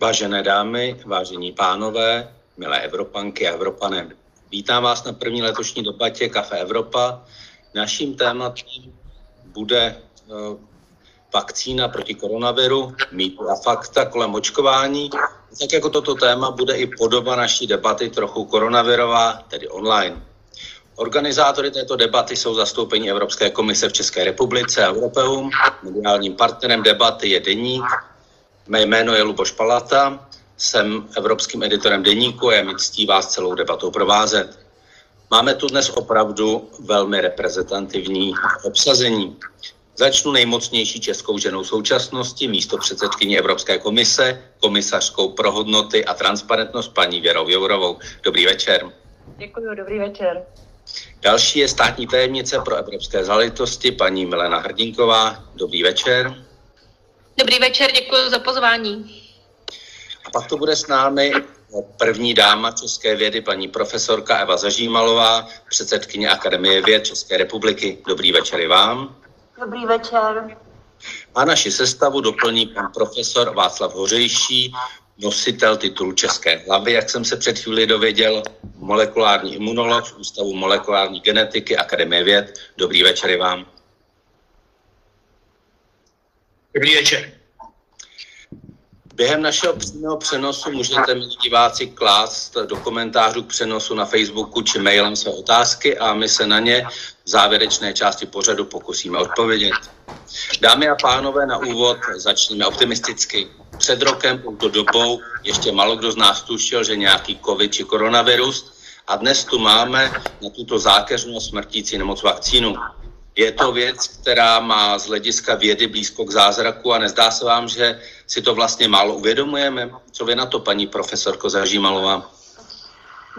Vážené dámy, vážení pánové, milé Evropanky a Evropané, vítám vás na první letošní debatě Kafe Evropa. Naším tématem bude eh, vakcína proti koronaviru, mýtu a fakta kolem očkování. Tak jako toto téma bude i podoba naší debaty trochu koronavirová, tedy online. Organizátory této debaty jsou zastoupení Evropské komise v České republice a Europeum. Mediálním partnerem debaty je Deník. Mé jméno je Luboš Palata, jsem evropským editorem Deníku a je mi ctí vás celou debatou provázet. Máme tu dnes opravdu velmi reprezentativní obsazení. Začnu nejmocnější českou ženou současnosti, místo předsedkyně Evropské komise, komisařskou pro hodnoty a transparentnost paní Věrou Jourovou. Dobrý večer. Děkuji, dobrý večer. Další je státní tajemnice pro evropské záležitosti, paní Milena Hrdinková. Dobrý večer. Dobrý večer, děkuji za pozvání. A pak to bude s námi první dáma české vědy, paní profesorka Eva Zažímalová, předsedkyně Akademie věd České republiky. Dobrý večer i vám. Dobrý večer. A naši sestavu doplní pan profesor Václav Hořejší, nositel titulu České hlavy, jak jsem se před chvíli dověděl, molekulární imunolog v Ústavu molekulární genetiky Akademie věd. Dobrý večer i vám. Dobrý večer. Během našeho přímého přenosu můžete, milí diváci, klást do komentářů k přenosu na Facebooku či mailem své otázky a my se na ně v závěrečné části pořadu pokusíme odpovědět. Dámy a pánové, na úvod začneme optimisticky. Před rokem, touto dobou, ještě malo kdo z nás tušil, že nějaký covid či koronavirus a dnes tu máme na tuto zákeřnou smrtící nemoc vakcínu. Je to věc, která má z hlediska vědy blízko k zázraku a nezdá se vám, že si to vlastně málo uvědomujeme? Co vy na to, paní profesorko Zažímalová?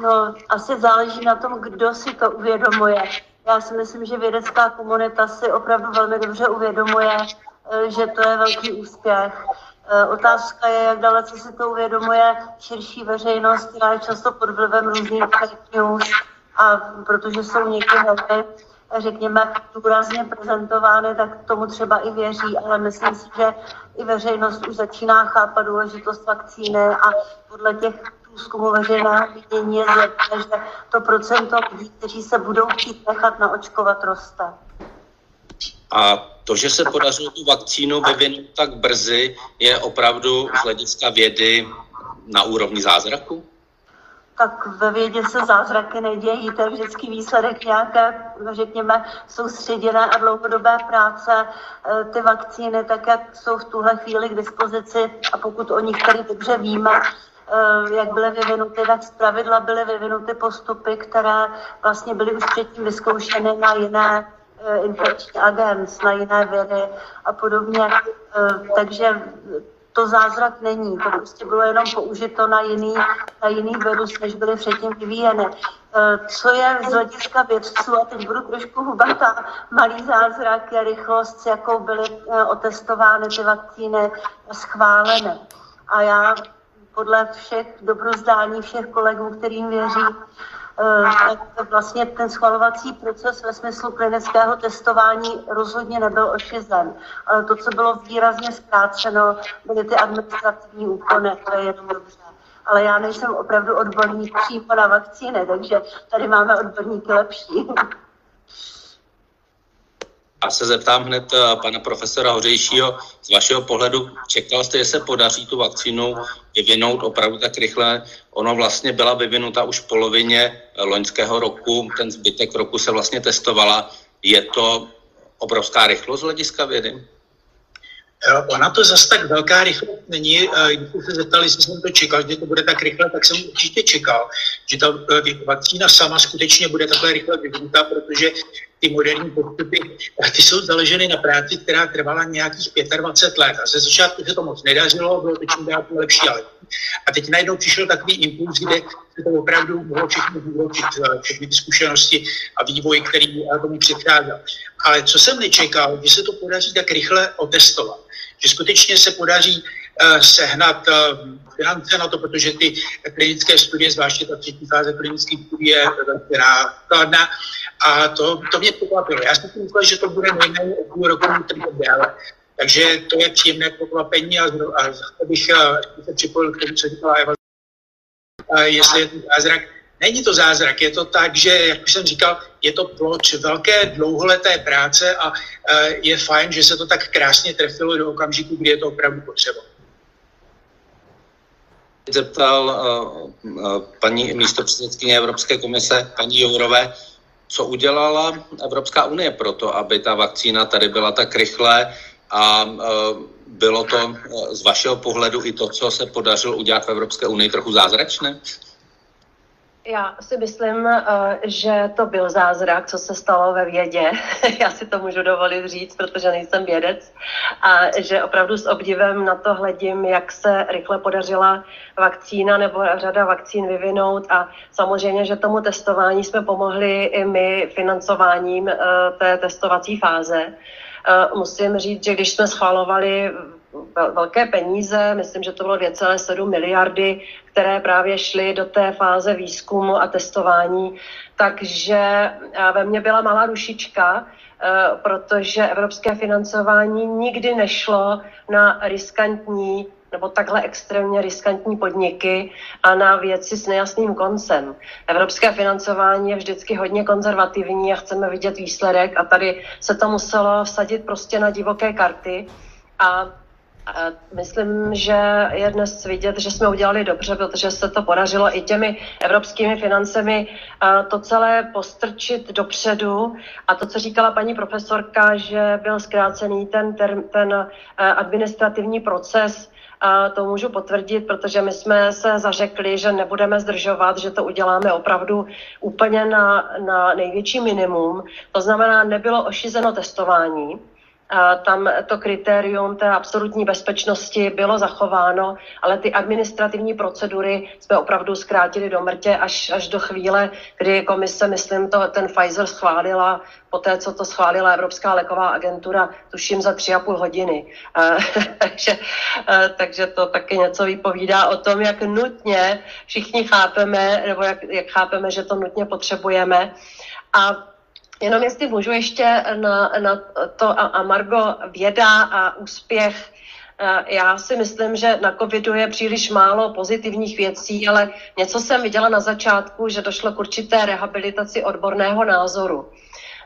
No, asi záleží na tom, kdo si to uvědomuje. Já si myslím, že vědecká komunita si opravdu velmi dobře uvědomuje, eh, že to je velký úspěch. Eh, otázka je, jak dalece si to uvědomuje širší veřejnost, která je často pod vlivem různých fake news, a protože jsou někdy velmi řekněme, důrazně prezentovány, tak tomu třeba i věří, ale myslím si, že i veřejnost už začíná chápat důležitost vakcíny a podle těch průzkumu veřejného vidění je zjevné, že to procento lidí, kteří se budou chtít nechat naočkovat, roste. A to, že se podařilo tu vakcínu vyvinout tak brzy, je opravdu z hlediska vědy na úrovni zázraku? Tak ve vědě se zázraky nedějí, to je vždycky výsledek nějaké, řekněme, soustředěné a dlouhodobé práce. E, ty vakcíny, tak jak jsou v tuhle chvíli k dispozici a pokud o nich tady dobře víme, e, jak byly vyvinuty, tak z pravidla byly vyvinuty postupy, které vlastně byly už předtím vyzkoušeny na jiné e, infekční agent, na jiné vědy a podobně. Takže to zázrak není. To prostě bylo jenom použito na jiný, na jiný virus, než byly předtím vyvíjeny. Eh, co je z hlediska vědců, a teď budu trošku hubatá, malý zázrak je rychlost, jakou byly eh, otestovány ty vakcíny schváleny. A já podle všech dobrozdání všech kolegů, kterým věří, Eh, tak vlastně ten schvalovací proces ve smyslu klinického testování rozhodně nebyl ošizen. To, co bylo výrazně zkráceno, byly ty administrativní úkony, to je jenom dobře. Ale já nejsem opravdu odborník přímo na vakcíny, takže tady máme odborníky lepší. A se zeptám hned eh, pana profesora Hořejšího, z vašeho pohledu, čekal jste, že se podaří tu vakcínu vyvinout opravdu tak rychle? Ono vlastně byla vyvinuta už v polovině eh, loňského roku, ten zbytek roku se vlastně testovala. Je to obrovská rychlost z hlediska vědy? Eh, ona to zase tak velká rychlost není. Když jste se zeptali, jestli jsem to čekal, že to bude tak rychle, tak jsem určitě čekal, že ta vakcína sama skutečně bude takhle rychle vyvinutá, protože ty moderní postupy, ty jsou založeny na práci, která trvala nějakých 25 let. A ze začátku se to moc nedařilo, bylo to čím dál lepší, ale a teď najednou přišel takový impuls, kde se to opravdu mohlo všechno vyučit, eh, všechny ty zkušenosti a vývoj, který tomu předcházel. Ale co jsem nečekal, že se to podaří tak rychle otestovat. Že skutečně se podaří uh, sehnat uh, finance na to, protože ty klinické studie, zvláště ta třetí fáze klinických studií je nákladná a to, to mě překvapilo. Já jsem si myslel, že to bude nejméně o půl roku trvat déle. Takže to je příjemné překvapení a, a bych se připojil k tomu, co říkala Eva, jestli je to zázrak. Není to zázrak, je to tak, že, jak už jsem říkal, je to plod velké dlouholeté práce a je fajn, že se to tak krásně trefilo do okamžiku, kdy je to opravdu potřeba zeptal uh, uh, paní místopředsedkyně Evropské komise, paní Jourové, co udělala Evropská unie pro to, aby ta vakcína tady byla tak rychle a uh, bylo to z vašeho pohledu i to, co se podařilo udělat v Evropské unii, trochu zázračné? Já si myslím, eh, že to byl zázrak, co se stalo ve vědě. Já si to můžu dovolit říct, protože nejsem vědec. A že opravdu s obdivem na to hledím, jak se rychle podařila vakcína nebo řada vakcín vyvinout. A samozřejmě, že tomu testování jsme pomohli i my financováním eh, té testovací fáze. Eh, musím říct, že když jsme schvalovali velké peníze, myslím, že to bylo 2,7 miliardy, které právě šly do té fáze výzkumu a testování. Takže ve mně byla malá dušička, e, protože evropské financování nikdy nešlo na riskantní nebo takhle extrémně riskantní podniky a na věci s nejasným koncem. Evropské financování je vždycky hodně konzervativní a chceme vidět výsledek a tady se to muselo vsadit prostě na divoké karty a Myslím, že je dnes vidět, že jsme udělali dobře, protože se to podařilo i těmi evropskými financemi to celé postrčit dopředu. A to, co říkala paní profesorka, že byl zkrácený ten, ten administrativní proces, a to můžu potvrdit, protože my jsme se zařekli, že nebudeme zdržovat, že to uděláme opravdu úplně na, na největší minimum. To znamená, nebylo ošizeno testování, tam to kritérium té absolutní bezpečnosti bylo zachováno, ale ty administrativní procedury jsme opravdu zkrátili do mrtě až, až do chvíle, kdy komise, myslím, to, ten Pfizer schválila po té, co to schválila Evropská léková agentura, tuším za tři a půl hodiny. takže, takže to taky něco vypovídá o tom, jak nutně všichni chápeme, nebo jak, jak chápeme, že to nutně potřebujeme. A Jenom jestli můžu ještě na, na to a, a Margo věda a úspěch. Eh, já si myslím, že na covidu je příliš málo pozitivních věcí, ale něco jsem viděla na začátku, že došlo k určité rehabilitaci odborného názoru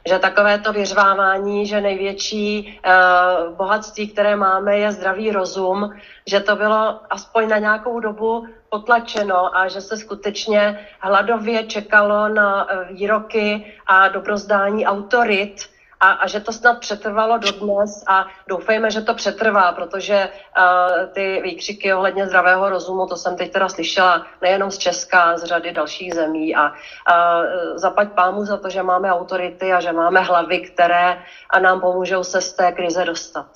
že takové to vyřvávání, že největší uh, bohatství, které máme, je zdravý rozum, že to bylo aspoň na nějakou dobu potlačeno a že se skutečně hladově čekalo na eh, výroky a dobrozdání autorit, a, a že to snad přetrvalo dodnes a doufejme, že to přetrvá, protože uh, ty výkřiky ohledně zdravého rozumu, to jsem teď teda slyšela nejenom z Česka, z řady dalších zemí a uh, zaplať pámu za to, že máme autority a že máme hlavy, které a nám pomůžou se z té krize dostat.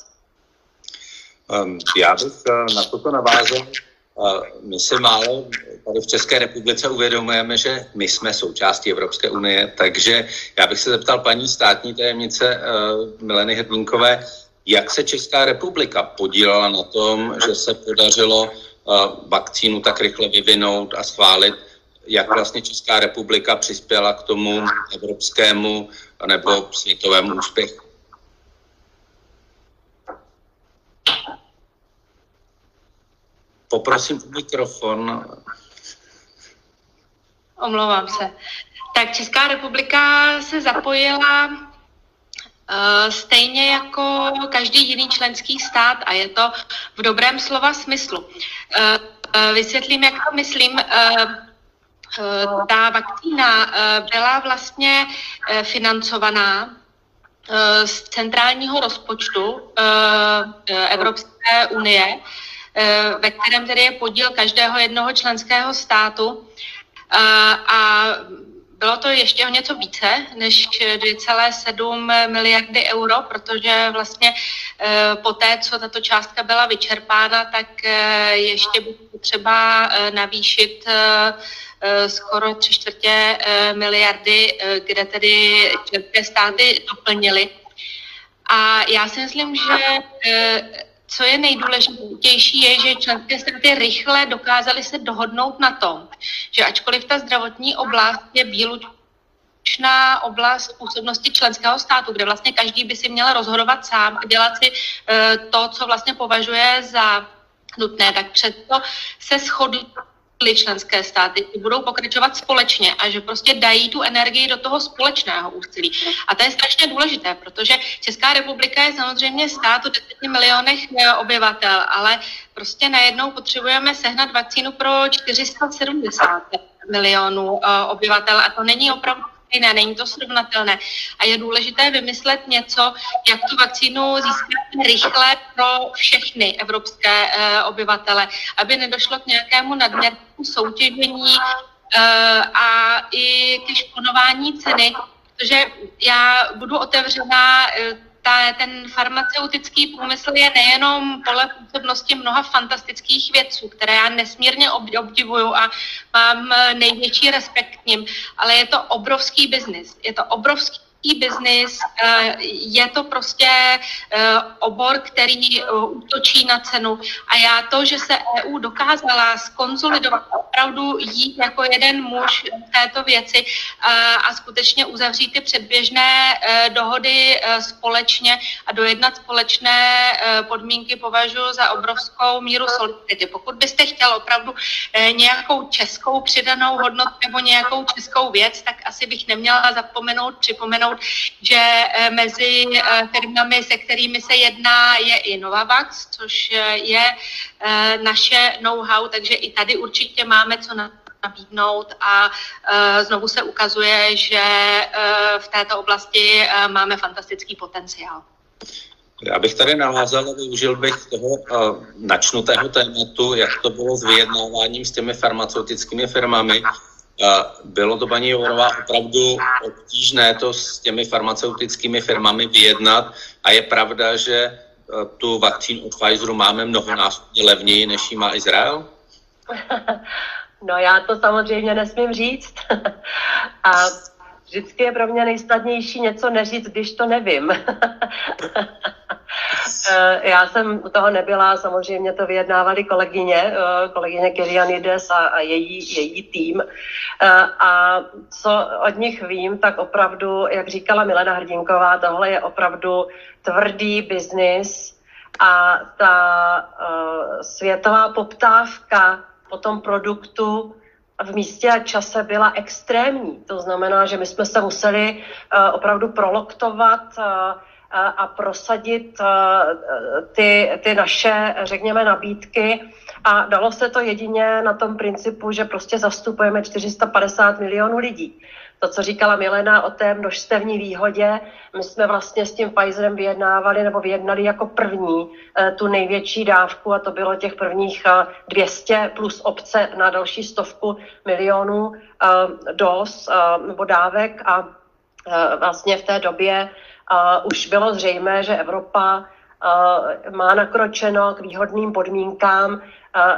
Um, já bych uh, na toto navázal. My si málo tady v České republice uvědomujeme, že my jsme součástí Evropské unie, takže já bych se zeptal paní státní tajemnice uh, Mileny Hedlínkové, jak se Česká republika podílela na tom, že se podařilo uh, vakcínu tak rychle vyvinout a schválit, jak vlastně Česká republika přispěla k tomu evropskému nebo světovému úspěchu? Poprosím o mikrofon. Omlouvám se. Tak Česká republika se zapojila uh, stejně jako každý jiný členský stát a je to v dobrém slova smyslu. Uh, uh, vysvětlím, jak to myslím. Ta vakcína byla vlastně financovaná z centrálního rozpočtu Evropské unie ve kterém tedy je podíl každého jednoho členského státu. Eh, a bylo to ještě o něco více než 2,7 miliardy euro, protože vlastně eh, po té, co tato částka byla vyčerpána, tak ještě potřeba navýšit skoro tři čtvrtě miliardy, kde tedy členské státy doplnily. A já si myslím, že co je nejdůležitější, je, že členské státy rychle dokázaly se dohodnout na tom, že ačkoliv ta zdravotní oblast je výluč, společná oblast působnosti členského státu, kde vlastně každý by si měl rozhodovat sám a dělat si eh, to, co vlastně považuje za nutné, tak přesto se shodli členské státy budou pokračovat společně a že prostě dají tu energii do toho společného úsilí. A to je strašně důležité, protože Česká republika je samozřejmě stát o 10 milionech eh, obyvatel, ale prostě najednou potřebujeme sehnat vakcínu pro 470 milionů eh, obyvatel a to není opravdu stejné, není to srovnatelné. A je důležité vymyslet něco, jak tu vakcínu získat rychle pro všechny evropské uh, obyvatele, aby nedošlo k nějakému nadměrnému soutěžení uh, a i k šponování ceny, protože já budu otevřená uh, ta, ten farmaceutický průmysl je nejenom pole působnosti mnoha fantastických vědců, které já nesmírně obdivuju a mám největší respekt k ním, ale je to obrovský biznis. Je to obrovský biznis, eh, je to prostě eh, obor, který eh, útočí na cenu a já to, že se EU dokázala skonsolidovat, opravdu jít jako jeden muž v této věci a skutečně uzavřít ty předběžné dohody společně a dojednat společné podmínky považuji za obrovskou míru solidarity. Pokud byste chtěl opravdu nějakou českou přidanou hodnotu nebo nějakou českou věc, tak asi bych neměla zapomenout, připomenout že eh, mezi eh, firmami, se kterými se jedná, je i Novavax, což eh, je naše know-how, takže i tady určitě máme co na nabídnout a znovu se ukazuje, že v této oblasti máme fantastický potenciál. Já bych tady navázal a využil bych toho načnutého tématu, jak to bylo s vyjednáváním s těmi farmaceutickými firmami. Bylo to, paní Jourová, opravdu obtížné to s těmi farmaceutickými firmami vyjednat a je pravda, že e, tu vakcínu od Pfizeru máme mnohonásobně levněji, než ji má Izrael? No já to samozřejmě nesmím říct. A vždycky je pro mě nejsnadnější něco neříct, když to nevím. Eh, já jsem u toho nebyla, samozřejmě to vyjednávali kolegyně, eh, kolegyně Kyrianides a, a její, její tým. Eh, a co od nich vím, tak opravdu, jak říkala Milena Hrdinková, tohle je opravdu tvrdý biznis a ta světová poptávka po tom produktu v místě a čase byla extrémní. To znamená, že my jsme se museli opravdu proloktovat a prosadit ty, ty naše, řekněme, nabídky. A dalo se to jedině na tom principu, že prostě zastupujeme 450 milionů lidí. To, co říkala Milena o té množstevní výhodě, my jsme vlastně s tím Pfizerem vyjednávali nebo vyjednali jako první e, tu největší dávku a to bylo těch prvních 200 plus obce na další stovku milionů e, dos e, nebo dávek a vlastně v té době už bylo zřejmé, že Evropa má nakročeno k výhodným podmínkám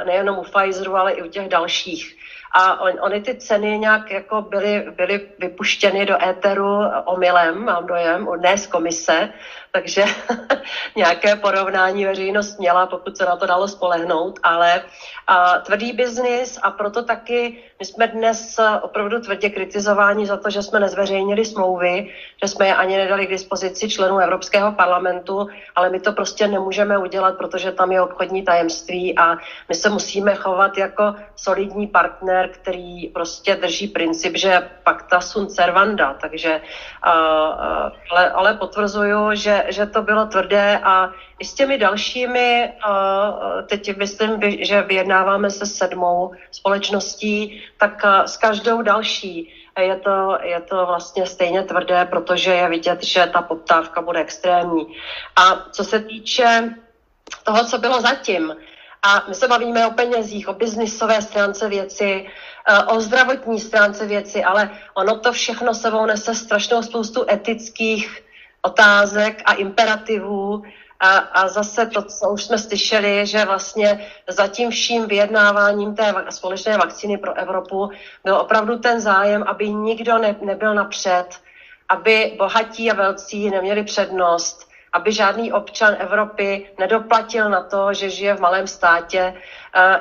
nejenom u Pfizeru, ale i u těch dalších. A on, ony ty ceny nějak jako byly, byly vypuštěny do éteru omylem, mám dojem, ne z komise, takže nějaké porovnání veřejnost měla, pokud se na to dalo spolehnout, ale a, tvrdý biznis a proto taky my jsme dnes opravdu tvrdě kritizováni za to, že jsme nezveřejnili smlouvy, že jsme je ani nedali k dispozici členů Evropského parlamentu, ale my to prostě nemůžeme udělat, protože tam je obchodní tajemství a my se musíme chovat jako solidní partner, který prostě drží princip, že pacta sunt servanda, takže a, a, ale, ale potvrzuju, že, že to bylo tvrdé a i s těmi dalšími, teď myslím, že vyjednáváme se sedmou společností, tak s každou další je to, je to vlastně stejně tvrdé, protože je vidět, že ta poptávka bude extrémní. A co se týče toho, co bylo zatím, a my se bavíme o penězích, o biznisové stránce věci, o zdravotní stránce věci, ale ono to všechno sebou nese strašnou spoustu etických otázek a imperativů. A, a zase to, co už jsme slyšeli, že vlastně za tím vším vyjednáváním té společné vakcíny pro Evropu byl opravdu ten zájem, aby nikdo ne, nebyl napřed, aby bohatí a velcí neměli přednost, aby žádný občan Evropy nedoplatil na to, že žije v malém státě,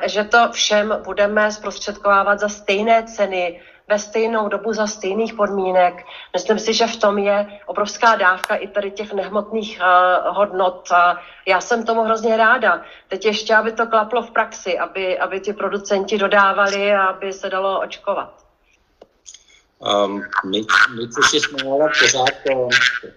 že to všem budeme zprostředkovávat za stejné ceny ve stejnou dobu za stejných podmínek. Myslím si, že v tom je obrovská dávka i tady těch nehmotných uh, hodnot. A já jsem tomu hrozně ráda. Teď ještě, aby to klaplo v praxi, aby, aby ti producenti dodávali a aby se dalo očkovat. Um, my, my což jsme ale pořád uh,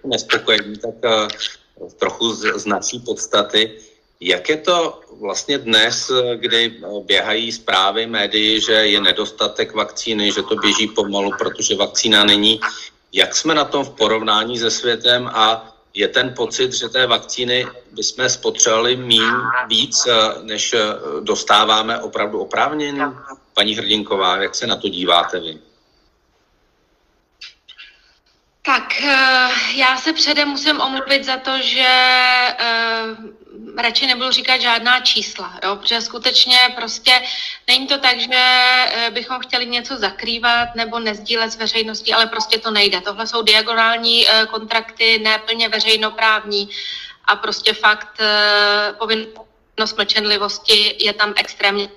nespokojení, tak uh, trochu z, z naší podstaty. Jak je to vlastně dnes, kdy běhají zprávy médií, že je nedostatek vakcíny, že to běží pomalu, protože vakcína není. Jak jsme na tom v porovnání se světem a je ten pocit, že té vakcíny bychom spotřebovali mín víc, než dostáváme opravdu oprávnění? Paní Hrdinková, jak se na to díváte vy? Tak, eh, já se předem musím omluvit za to, že eh, radši nebudu říkat žádná čísla, jo? protože skutečně prostě není to tak, že eh, bychom chtěli něco zakrývat nebo nezdílet s veřejností, ale prostě to nejde. Tohle jsou diagonální kontrakty, neplně veřejnoprávní a prostě fakt povinnost mlčenlivosti je tam extrémně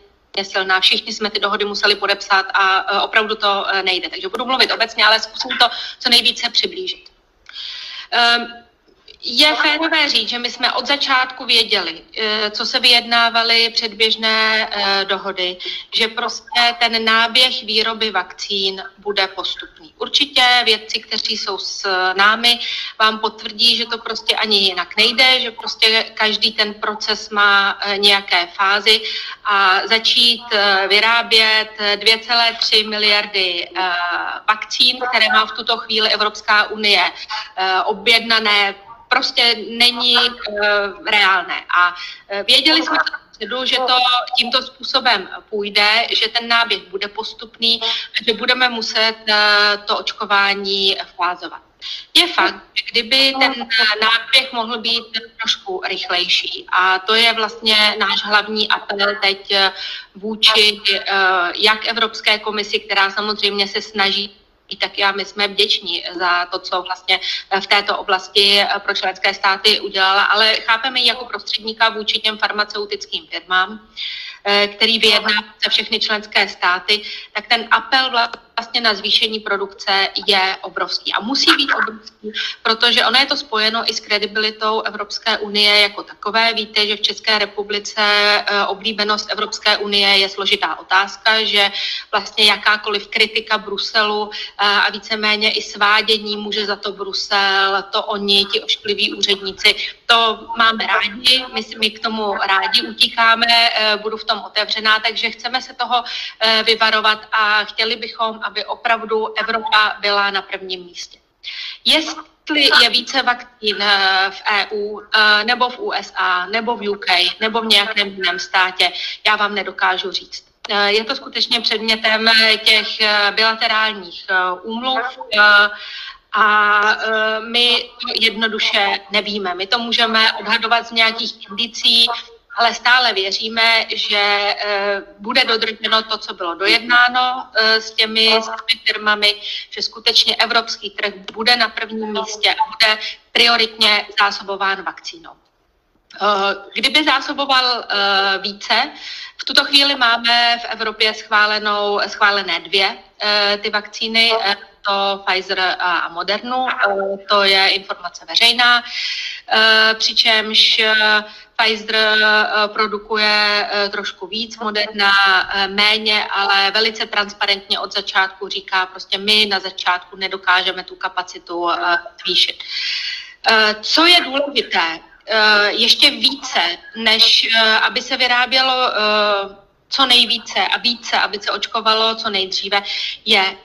silná. Všichni jsme ty dohody museli podepsat a opravdu to nejde. Takže budu mluvit obecně, ale zkusím to co nejvíce přiblížit. Um, je férové říct, že my jsme od začátku věděli, eh, co se vyjednávaly předběžné eh, dohody, že prostě ten náběh výroby vakcín bude postupný. Určitě vědci, kteří jsou s námi, vám potvrdí, že to prostě ani jinak nejde, že prostě každý ten proces má eh, nějaké fázy a začít vyrábět 2,3 miliardy vakcín, které má v tuto chvíli Evropská unie objednané prostě není uh, reálné. A uh, věděli jsme předu, že to tímto způsobem půjde, že ten náběh bude postupný a že budeme muset uh, to očkování fázovat. Je fakt, že kdyby ten náběh mohl být trošku rychlejší a to je vlastně náš hlavní apel teď vůči jak Evropské komisi, která samozřejmě se snaží tak já my jsme vděční za to, co vlastně v této oblasti pro členské státy udělala, ale chápeme ji jako prostředníka vůči těm farmaceutickým firmám, eh, který vyjedná za všechny členské státy, tak ten apel vlastně na zvýšení produkce je obrovský a musí být obrovský, protože ono je to spojeno i s kredibilitou Evropské unie jako takové. Víte, že v České republice eh, oblíbenost Evropské unie je složitá otázka, že vlastně jakákoliv kritika Bruselu eh, a víceméně i svádění může za to Brusel, to oni, ti oškliví úředníci, to máme rádi, my, my k tomu rádi utíkáme, eh, budu v tom otevřená, takže chceme se toho vyvarovat a chtěli bychom, aby opravdu Evropa byla na prvním místě. Jestli je více vakcín eh, v EU, eh, nebo v USA, nebo v UK, nebo v nějakém jiném státě, já vám nedokážu říct. Eh, je to skutečně předmětem těch bilaterálních úmluv a my jednoduše nevíme. My to můžeme odhadovat z nějakých indicí, ale stále věříme, že eh, bude dodrženo to, co bylo dojednáno eh, s těmi, s těmi firmami, že skutečně evropský trh bude na prvním místě a bude prioritně zásobován vakcínou. Eh, kdyby zásoboval více, v tuto chvíli máme v Evropě schválenou, schválené dvě ty vakcíny, to Pfizer a Modernu, to je informace veřejná, přičemž Pfizer eh, produkuje eh, trošku víc, Moderna eh, méně, ale velice transparentně od začátku říká, prostě my na začátku nedokážeme tu kapacitu zvýšit. Co je důležité, ještě více, než aby se vyrábělo co nejvíce a více, aby se očkovalo co nejdříve, je,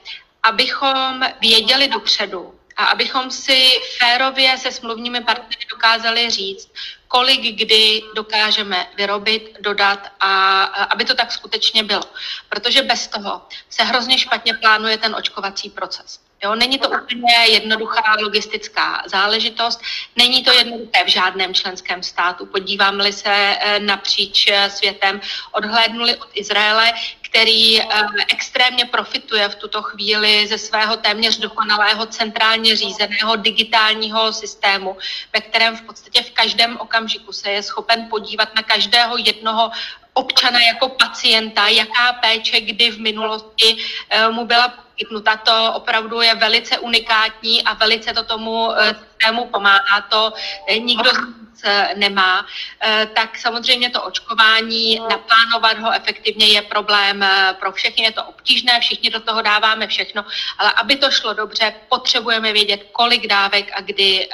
abychom věděli dopředu, a abychom si férově se smluvními partnery dokázali říct, kolik kdy dokážeme vyrobit, dodat a aby to tak skutečně bylo. Protože bez toho se hrozně špatně plánuje ten očkovací proces. Jo, není to úplně jednoduchá logistická záležitost, není to jednoduché v žádném členském státu. Podíváme-li se eh, napříč eh, světem, odhlédnuli od Izraele, který eh, extrémně profituje v tuto chvíli ze svého téměř dokonalého centrálně řízeného digitálního systému, ve kterém v podstatě v každém okamžiku se je schopen podívat na každého jednoho občana jako pacienta, jaká péče kdy v minulosti mu byla poskytnuta. To opravdu je velice unikátní a velice to tomu systému pomáhá. To nikdo Eh, nemá, eh, tak samozřejmě to očkování, naplánovat ho efektivně je problém eh, pro všechny, je to obtížné, všichni do toho dáváme všechno, ale aby to šlo dobře, potřebujeme vědět, kolik dávek a kdy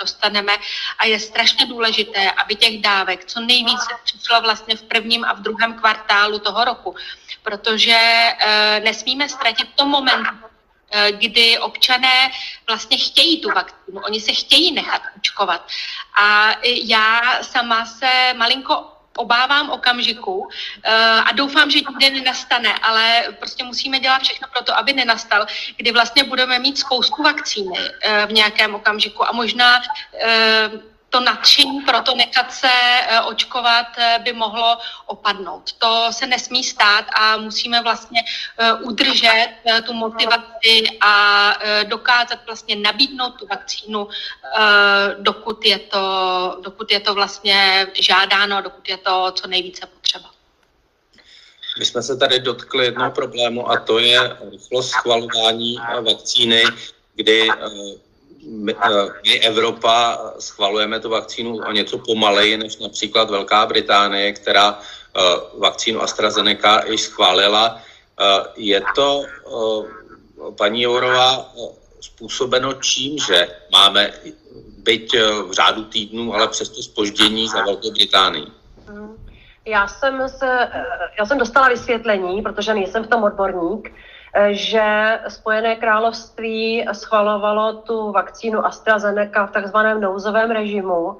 dostaneme a je strašně důležité, aby těch dávek co nejvíce přišlo vlastně v prvním a v druhém kvartálu toho roku, protože nesmíme ztratit to moment, Eh, kdy občané vlastně chtějí tu vakcínu, oni se chtějí nechat očkovat. A já sama se malinko obávám okamžiku eh, a doufám, že nikdy nenastane, ale prostě musíme dělat všechno pro to, aby nenastal, kdy vlastně budeme mít spoustu vakcíny v nějakém okamžiku a možná to nadšení pro to nechat se eh, očkovat eh, by mohlo opadnout. To se nesmí stát a musíme vlastně eh, udržet tu motivaci a dokázat vlastně nabídnout tu vakcínu, dokud je to, dokud je to vlastně žádáno, dokud je to co nejvíce potřeba. My jsme se tady dotkli jednoho problému a to je rychlost schvalování vakcíny, kdy my, eh, my Evropa schvalujeme tu vakcínu o něco pomaleji než například Velká Británie, která eh, vakcínu AstraZeneca již schválila. Eh, je to, paní Jourová, způsobeno čím, že máme byť v řádu týdnů, ale přesto spoždění za Velkou Británii? Já jsem, se, já jsem dostala vysvětlení, protože nejsem v tom odborník, že Spojené království schvalovalo tu vakcínu AstraZeneca v takzvaném nouzovém režimu,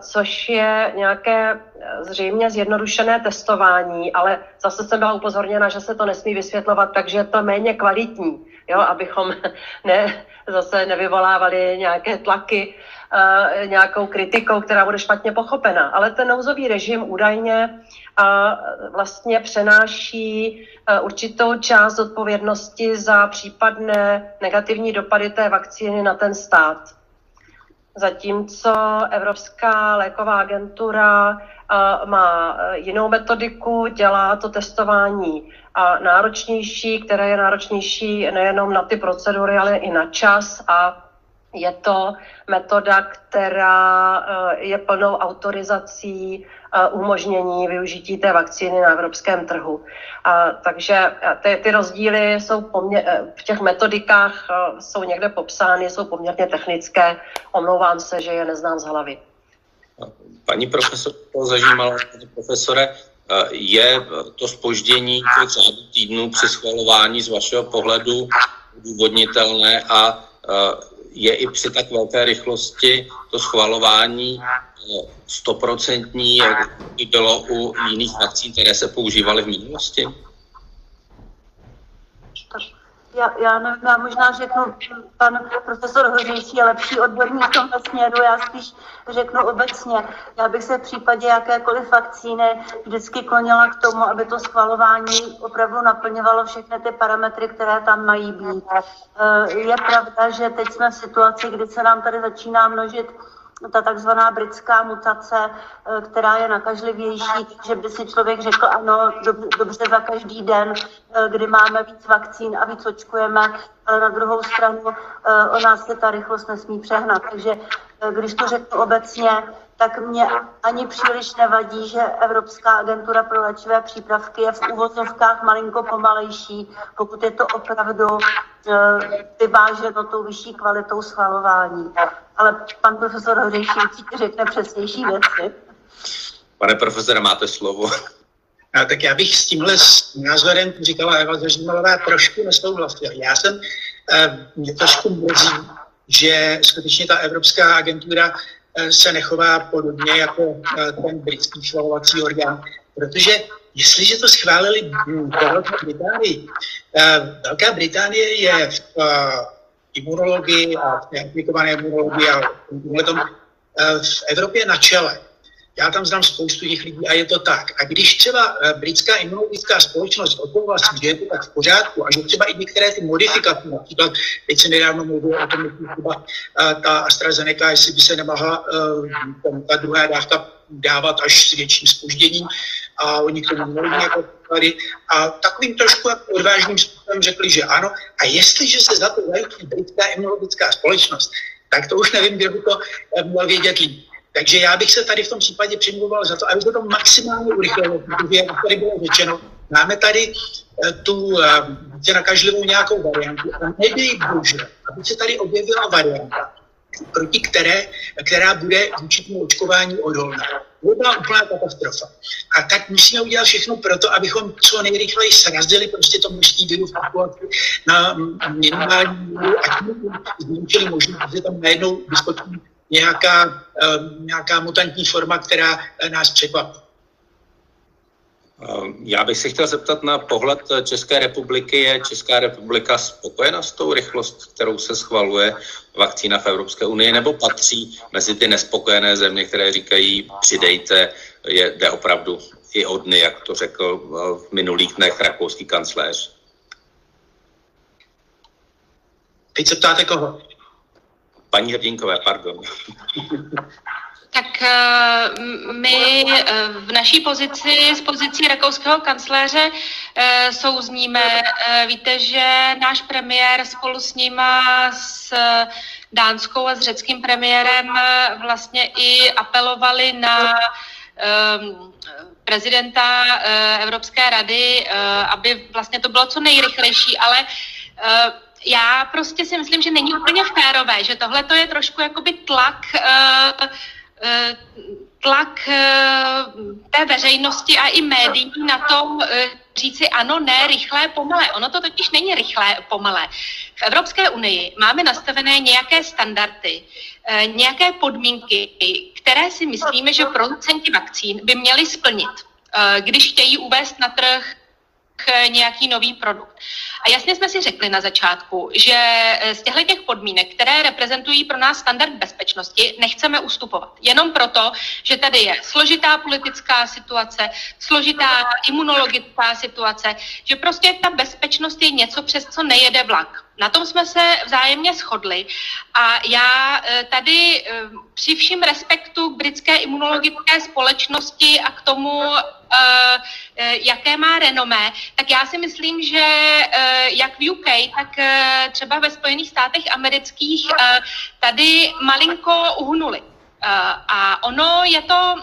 což je nějaké zřejmě zjednodušené testování, ale zase jsem byla upozorněna, že se to nesmí vysvětlovat, takže je to méně kvalitní, jo, abychom ne, zase nevyvolávali nějaké tlaky uh, nějakou kritikou, která bude špatně pochopena. Ale ten nouzový režim údajně uh, vlastně přenáší uh, určitou část odpovědnosti za případné negativní dopady té vakcíny na ten stát. Zatímco Evropská léková agentura má jinou metodiku, dělá to testování náročnější, které je náročnější nejenom na ty procedury, ale i na čas a je to metoda, která eh, je plnou autorizací eh, umožnění využití té vakcíny na evropském trhu. A, takže eh, ty, ty rozdíly jsou poměr, v těch metodikách jsou někde popsány, jsou poměrně technické. Omlouvám se, že je neznám z hlavy. Paní profesor, to zajímalo, paní profesore, je to spoždění těch řádů týdnů při schvalování z vašeho pohledu důvodnitelné a je i při tak velké rychlosti to schvalování eh, stoprocentní, jak by bylo u jiných vakcín, které se používaly v minulosti? Já, já nevím, já možná řeknu, pan profesor Hořejší je lepší odborník v tomto směru, já spíš řeknu obecně. Já bych se v případě jakékoliv vakcíny vždycky klonila k tomu, aby to schvalování opravdu naplňovalo všechny ty parametry, které tam mají být. Eh, je pravda, že teď jsme v situaci, kdy se nám tady začíná množit ta takzvaná britská mutace, eh, která je nakažlivější, že by si člověk řekl, ano, dobře za každý den, eh, kdy máme víc vakcín a víc očkujeme, ale na druhou stranu eh, o nás se ta rychlost nesmí přehnat. Takže když to řeknu obecně, tak mě ani příliš nevadí, že Evropská agentura pro léčivé přípravky je v úvozovkách malinko pomalejší, pokud je to opravdu vyváženo tou vyšší kvalitou schvalování ale pan profesor Hořejší určitě řekne přesnější věci. Pane profesore, máte slovo. A tak já bych s tímhle názorem, říkala Eva Zařímalová, trošku nesouhlasil. Já jsem, eh, mě trošku mrzí, že skutečně ta Evropská agentura eh, se nechová podobně jako eh, ten britský schvalovací orgán, protože jestliže to schválili ve Velké Británii, Velká Británie je v imunologii a aplikované imunologii a tom, eh, v Evropě na čele. Já tam znám spoustu těch lidí a je to tak. A když třeba eh, britská imunologická společnost odsouhlasí, že je to tak v pořádku a že třeba i některé ty modifikace, například teď se nedávno mluvilo o tom, že třeba eh, ta AstraZeneca, jestli by se nemohla ta druhá dávka dávat až s větším spožděním a oni k tomu měli nějaké příklady a takovým trošku jako odvážným způsobem řekli, že ano. A jestliže se za to zajistí britská imunologická společnost, tak to už nevím, kdo by to eh, měl vědět líp. Takže já bych se tady v tom případě přimluval za to, aby se to maximálně urychlilo, protože, jak tady bylo řečeno, máme tady eh, tu uh, nakažlivou nějakou variantu a nedej bože, aby se tady objevila varianta, proti které, která bude vůči tomu očkování odolná. To byla úplná katastrofa. A tak musíme udělat všechno pro to, abychom co nejrychleji srazili prostě to množství viru v populaci na minimální míru a tím zmenšili možnost, že tam najednou vyskočí nějaká, nějaká mutantní forma, která nás překvapí. Ehm, já bych se chtěl zeptat na pohled České republiky. Je Česká republika spokojena s tou rychlost, kterou se schvaluje vakcína v Evropské unii, nebo patří mezi ty nespokojené země, které říkají, přidejte, je, jde opravdu i o dny, jak to řekl v minulých dnech rakouský kancléř? Teď se ptáte koho? Paní Hrdinkové, pardon. Tak eh, my eh, v naší pozici, z pozicí rakouského kancléře eh, souzníme. Víte, že náš premiér spolu s nima, s dánskou a s řeckým premiérem vlastně i apelovali na ehm, prezidenta Evropské rady, aby vlastně to bylo co nejrychlejší, ale já prostě si myslím, že není úplně férové, že tohle to je trošku jakoby tlak Eh, tlak eh, té veřejnosti a i médií na to eh, říci ano, ne, rychlé, pomalé. Ono to totiž není rychlé, pomalé. V Evropské unii máme nastavené nějaké standardy, nějaké podmínky, které si myslíme, že producenti vakcín by měli splnit, když chtějí uvést na trh nějaký nový produkt. A jasně jsme si řekli na začátku, že eh, z těchto těch podmínek, které reprezentují pro nás standard bezpečnosti, nechceme ustupovat. Jenom proto, že tady je složitá politická situace, složitá imunologická situace, že prostě ta bezpečnost je něco, přes co nejede vlak. Na tom jsme se vzájemně shodli a já eh, tady eh, při vším respektu k britské imunologické společnosti a k tomu, jaké má renomé, tak já si myslím, že jak v UK, tak eh, třeba ve Spojených státech amerických eh, tady malinko uhnuli. Eh, a ono je to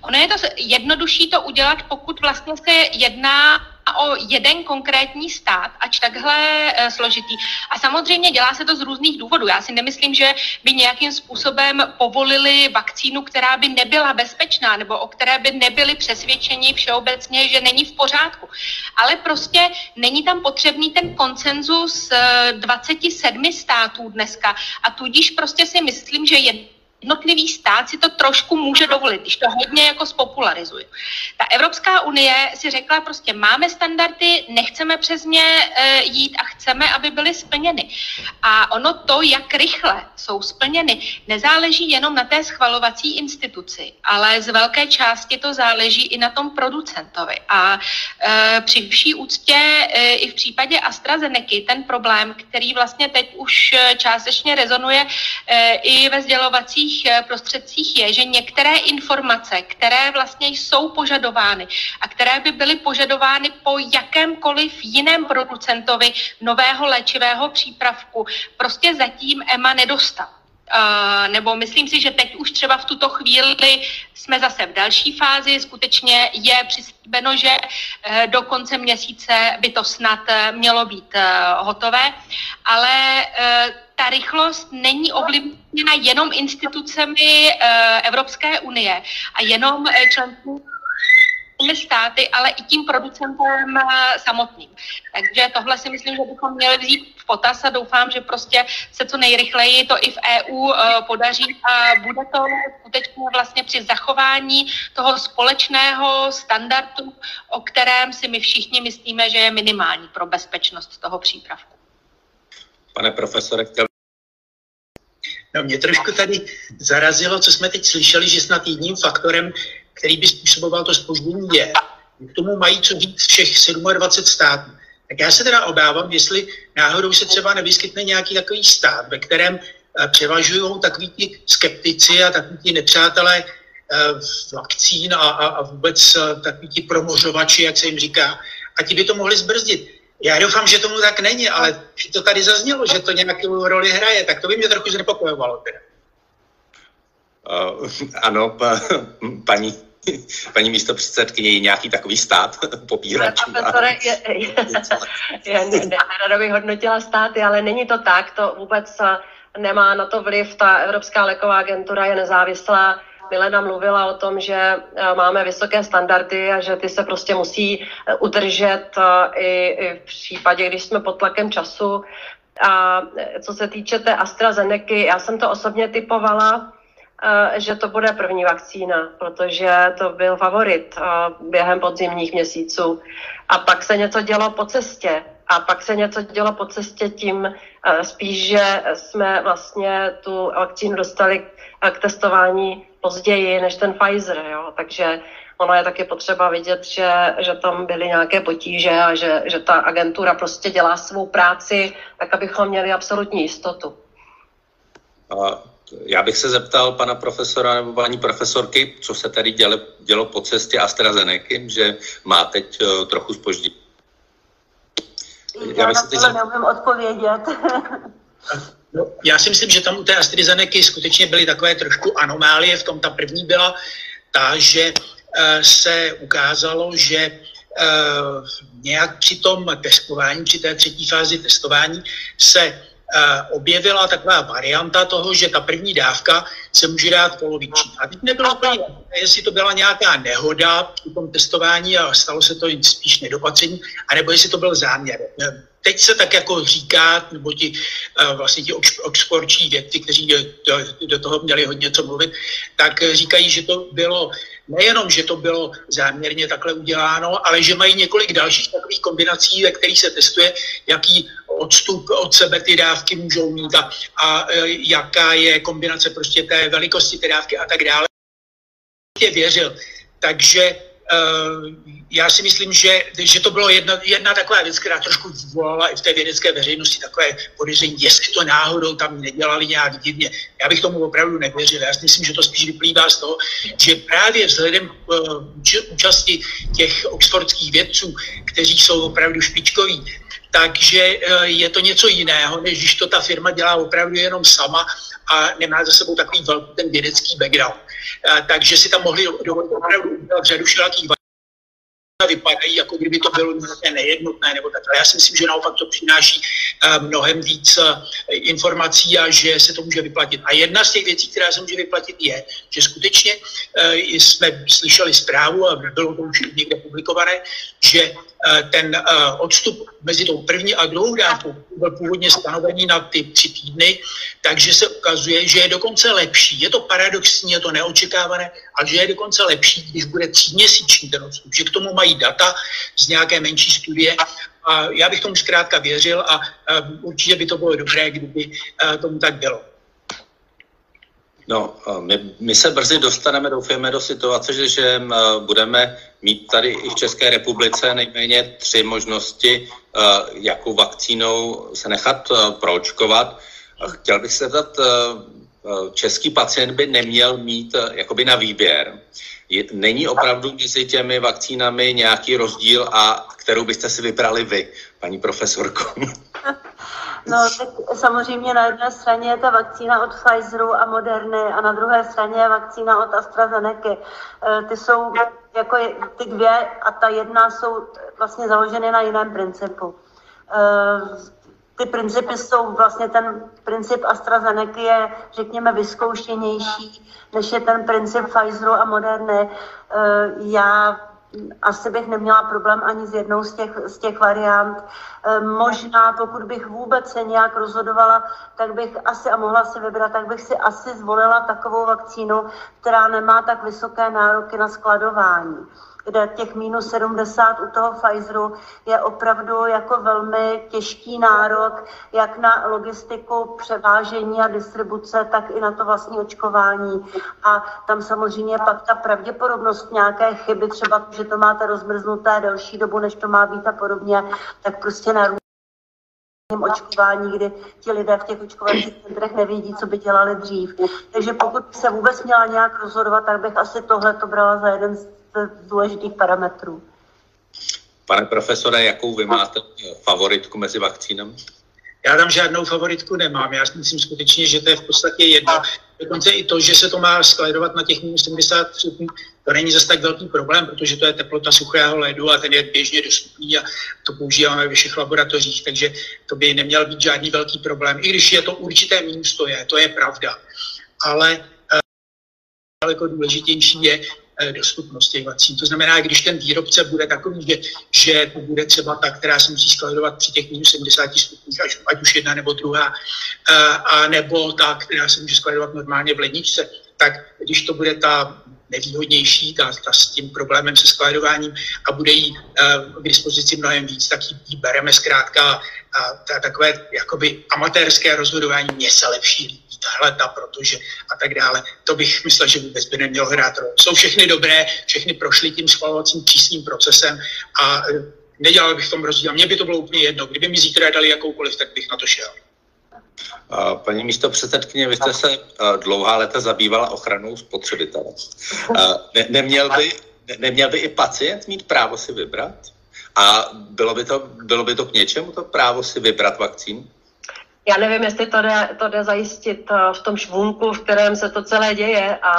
Ono je to jednodušší to udělat, pokud vlastně se jedná o jeden konkrétní stát, ač takhle e, složitý. A samozřejmě dělá se to z různých důvodů. Já si nemyslím, že by nějakým způsobem povolili vakcínu, která by nebyla bezpečná, nebo o které by nebyli přesvědčeni všeobecně, že není v pořádku. Ale prostě není tam potřebný ten koncenzus 27 států dneska. A tudíž prostě si myslím, že je jednotlivý stát si to trošku může dovolit, když to hodně jako spopularizuje. Ta Evropská unie si řekla prostě máme standardy, nechceme přes ně e, jít a chceme, aby byly splněny. A ono to, jak rychle jsou splněny, nezáleží jenom na té schvalovací instituci, ale z velké části to záleží i na tom producentovi. A e, při vší úctě e, i v případě AstraZeneca ten problém, který vlastně teď už částečně rezonuje e, i ve sdělovacích sdělovacích eh, prostředcích je, že některé informace, které vlastně jsou požadovány a které by byly požadovány po jakémkoliv jiném producentovi nového léčivého přípravku, prostě zatím EMA nedostal. Uh, nebo myslím si, že teď už třeba v tuto chvíli jsme zase v další fázi. Skutečně je přislíbeno, že uh, do konce měsíce by to snad uh, mělo být hotové, ale ta rychlost není ovlivněna jenom institucemi Evropské unie a jenom členskými státy, ale i tím producentem samotným. Takže tohle si myslím, že bychom měli vzít v potaz a doufám, že prostě se co nejrychleji to i v EU eh, podaří a bude to skutečně vlastně při zachování toho společného standardu, o kterém si my všichni myslíme, že je minimální pro bezpečnost toho přípravku. Pane profesore, chtěl No, mě trošku tady zarazilo, co jsme teď slyšeli, že snad jedním faktorem který by způsoboval to spoždění, je. K tomu mají co říct všech 27 států. Tak já se teda obávám, jestli náhodou se třeba nevyskytne nějaký takový stát, ve kterém eh, převažují takový ti skeptici a takový ti nepřátelé vakcín a, a, a vůbec takový ti promořovači, jak se jim říká, a ti by to mohli zbrzdit. Já doufám, že tomu tak není, ale to tady zaznělo, že to nějakou roli hraje, tak to by mě trochu znepokojovalo. Teda. Uh, ano, pa, paní paní místo předsedkyně, nějaký takový stát popíračů. Profesore, je, je, je, ne, nerada bych hodnotila státy, ale není to tak, to vůbec eh, nemá na to vliv. Ta Evropská léková agentura je nezávislá. Milena mluvila o tom, že eh, máme vysoké standardy a že ty se prostě musí eh, udržet i, i v případě, když jsme pod tlakem času. A co se týče té AstraZeneca, já jsem to osobně typovala, že to bude první vakcína, protože to byl favorit během podzimních měsíců. A pak se něco dělo po cestě. A pak se něco dělo po cestě tím spíš, že jsme vlastně tu vakcínu dostali k testování později než ten Pfizer. Jo? Takže ono je taky potřeba vidět, že, že tam byly nějaké potíže a že, že ta agentura prostě dělá svou práci, tak abychom měli absolutní jistotu. A já bych se zeptal pana profesora nebo paní profesorky, co se tady dělo, dělo po cestě AstraZeneca, že má teď uh, trochu spoždění. Já, já bych se teď... neumím odpovědět. No, já si myslím, že tam u té AstraZeneca skutečně byly takové trošku anomálie. V tom ta první byla ta, že uh, se ukázalo, že uh, nějak při tom testování, při té třetí fázi testování se Eh, objevila taková varianta toho, že ta první dávka se může dát poloviční. A teď nebylo úplně jestli to byla nějaká nehoda při tom testování a stalo se to spíš nedopatření, anebo jestli to byl záměr. Eh, teď se tak jako říká, nebo ti eh, vlastně ti oxfordční vědci, kteří do, do, toho měli hodně co mluvit, tak říkají, že to bylo nejenom, že to bylo záměrně takhle uděláno, ale že mají několik dalších takových kombinací, ve kterých se testuje, jaký odstup od sebe ty dávky můžou mít a, a e, jaká je kombinace prostě té velikosti té dávky a tak dále. Věřil. Takže já si myslím, že, že to bylo jedna, jedna taková věc, která trošku vyvolala i v té vědecké veřejnosti takové podezření, jestli to náhodou tam nedělali nějak divně. Já bych tomu opravdu nevěřil. Já si myslím, že to spíš vyplývá z toho, že právě vzhledem k uh, účasti těch oxfordských vědců, kteří jsou opravdu špičkoví, takže eh, je to něco jiného, než když to ta firma dělá opravdu jenom sama a nemá za sebou takový velký ten vědecký background. Takže si tam mohli dovolit opravdu udělat řadu všelakých vypadají, jako kdyby to bylo nějaké nejednotné nebo tak. Ale já si myslím, že naopak to přináší mnohem víc informací a že se to může vyplatit. A jedna z těch věcí, která se může vyplatit, je, že skutečně jsme slyšeli zprávu a bylo to už někde publikované, že ten eh, odstup mezi tou první a druhou dávkou byl původně stanovený na ty tři týdny, takže se ukazuje, že je dokonce lepší. Je to paradoxní, je to neočekávané, ale že je dokonce lepší, když bude tříměsíční ten odstup. Že k tomu mají data z nějaké menší studie a já bych tomu zkrátka věřil a eh, určitě by to bylo dobré, kdyby tomu tak bylo. No, my, my se brzy dostaneme, doufáme, do situace, že, že budeme mít tady i v České republice nejméně tři možnosti, jakou vakcínou se nechat proočkovat. Chtěl bych se zeptat, český pacient by neměl mít jakoby na výběr. Není opravdu mezi těmi vakcínami nějaký rozdíl a kterou byste si vybrali vy, paní profesorko? No, tak samozřejmě na jedné straně je ta vakcína od Pfizeru a Moderny a na druhé straně je vakcína od AstraZeneca. E, ty jsou jako ty dvě a ta jedna jsou vlastně založeny na jiném principu. E, ty principy jsou vlastně ten princip AstraZeneca je, řekněme, vyzkoušenější, než je ten princip Pfizeru a Moderny. E, já asi bych neměla problém ani s jednou z těch, z těch variant. Ehm, možná, pokud bych vůbec se nějak rozhodovala, tak bych asi a mohla si vybrat, tak bych si asi zvolila takovou vakcínu, která nemá tak vysoké nároky na skladování kde těch minus 70 u toho Pfizeru je opravdu jako velmi těžký nárok, jak na logistiku převážení a distribuce, tak i na to vlastní očkování. A tam samozřejmě pak ta pravděpodobnost nějaké chyby, třeba, že to máte rozmrznuté delší dobu, než to má být a podobně, tak prostě narůstá. očkování, kdy ti lidé v těch očkovacích centrech nevědí, co by dělali dřív. Takže pokud se vůbec měla nějak rozhodovat, tak bych asi tohle to brala za jeden z důležitých parametrů. Pane profesore, jakou vy máte favoritku mezi vakcínami? Já tam žádnou favoritku nemám. Já si myslím skutečně, že to je v podstatě jedno. Dokonce i to, že se to má skladovat na těch minus 70 stupňů, to není zase tak velký problém, protože to je teplota suchého ledu a ten je běžně dostupný a to používáme ve všech laboratořích, takže to by neměl být žádný velký problém. I když je to určité minus, to je, to je pravda. Ale eh, daleko důležitější je, Eh, dostupnost těch vakcín. To znamená, když ten výrobce bude takový, že, že bude třeba ta, která se musí skladovat při těch minus 70 stupních, ať, ať už jedna nebo druhá, eh, a nebo ta, která se může skladovat normálně v ledničce, tak když to bude ta nevýhodnější, ta, ta s tím problémem se skladováním a bude jí uh, k dispozici mnohem víc, tak ji bereme zkrátka a ta, takové jakoby amatérské rozhodování, mě se lepší líbí tahle ta, protože a tak dále. To bych myslel, že vůbec by nemělo hrát roli. Jsou všechny dobré, všechny prošly tím schvalovacím přísným procesem a e, nedělal bych v tom rozdíl. Mně by to bylo úplně jedno. Kdyby mi zítra dali jakoukoliv, tak bych na to šel. Paní místo předsedkyně, vy jste se dlouhá léta zabývala ochranou spotřebitele. Ne, neměl, by, ne, neměl by i pacient mít právo si vybrat? A bylo by to, bylo by to k něčemu, to právo si vybrat vakcínu? Já nevím, jestli to jde, to jde zajistit v tom švunku, v kterém se to celé děje a,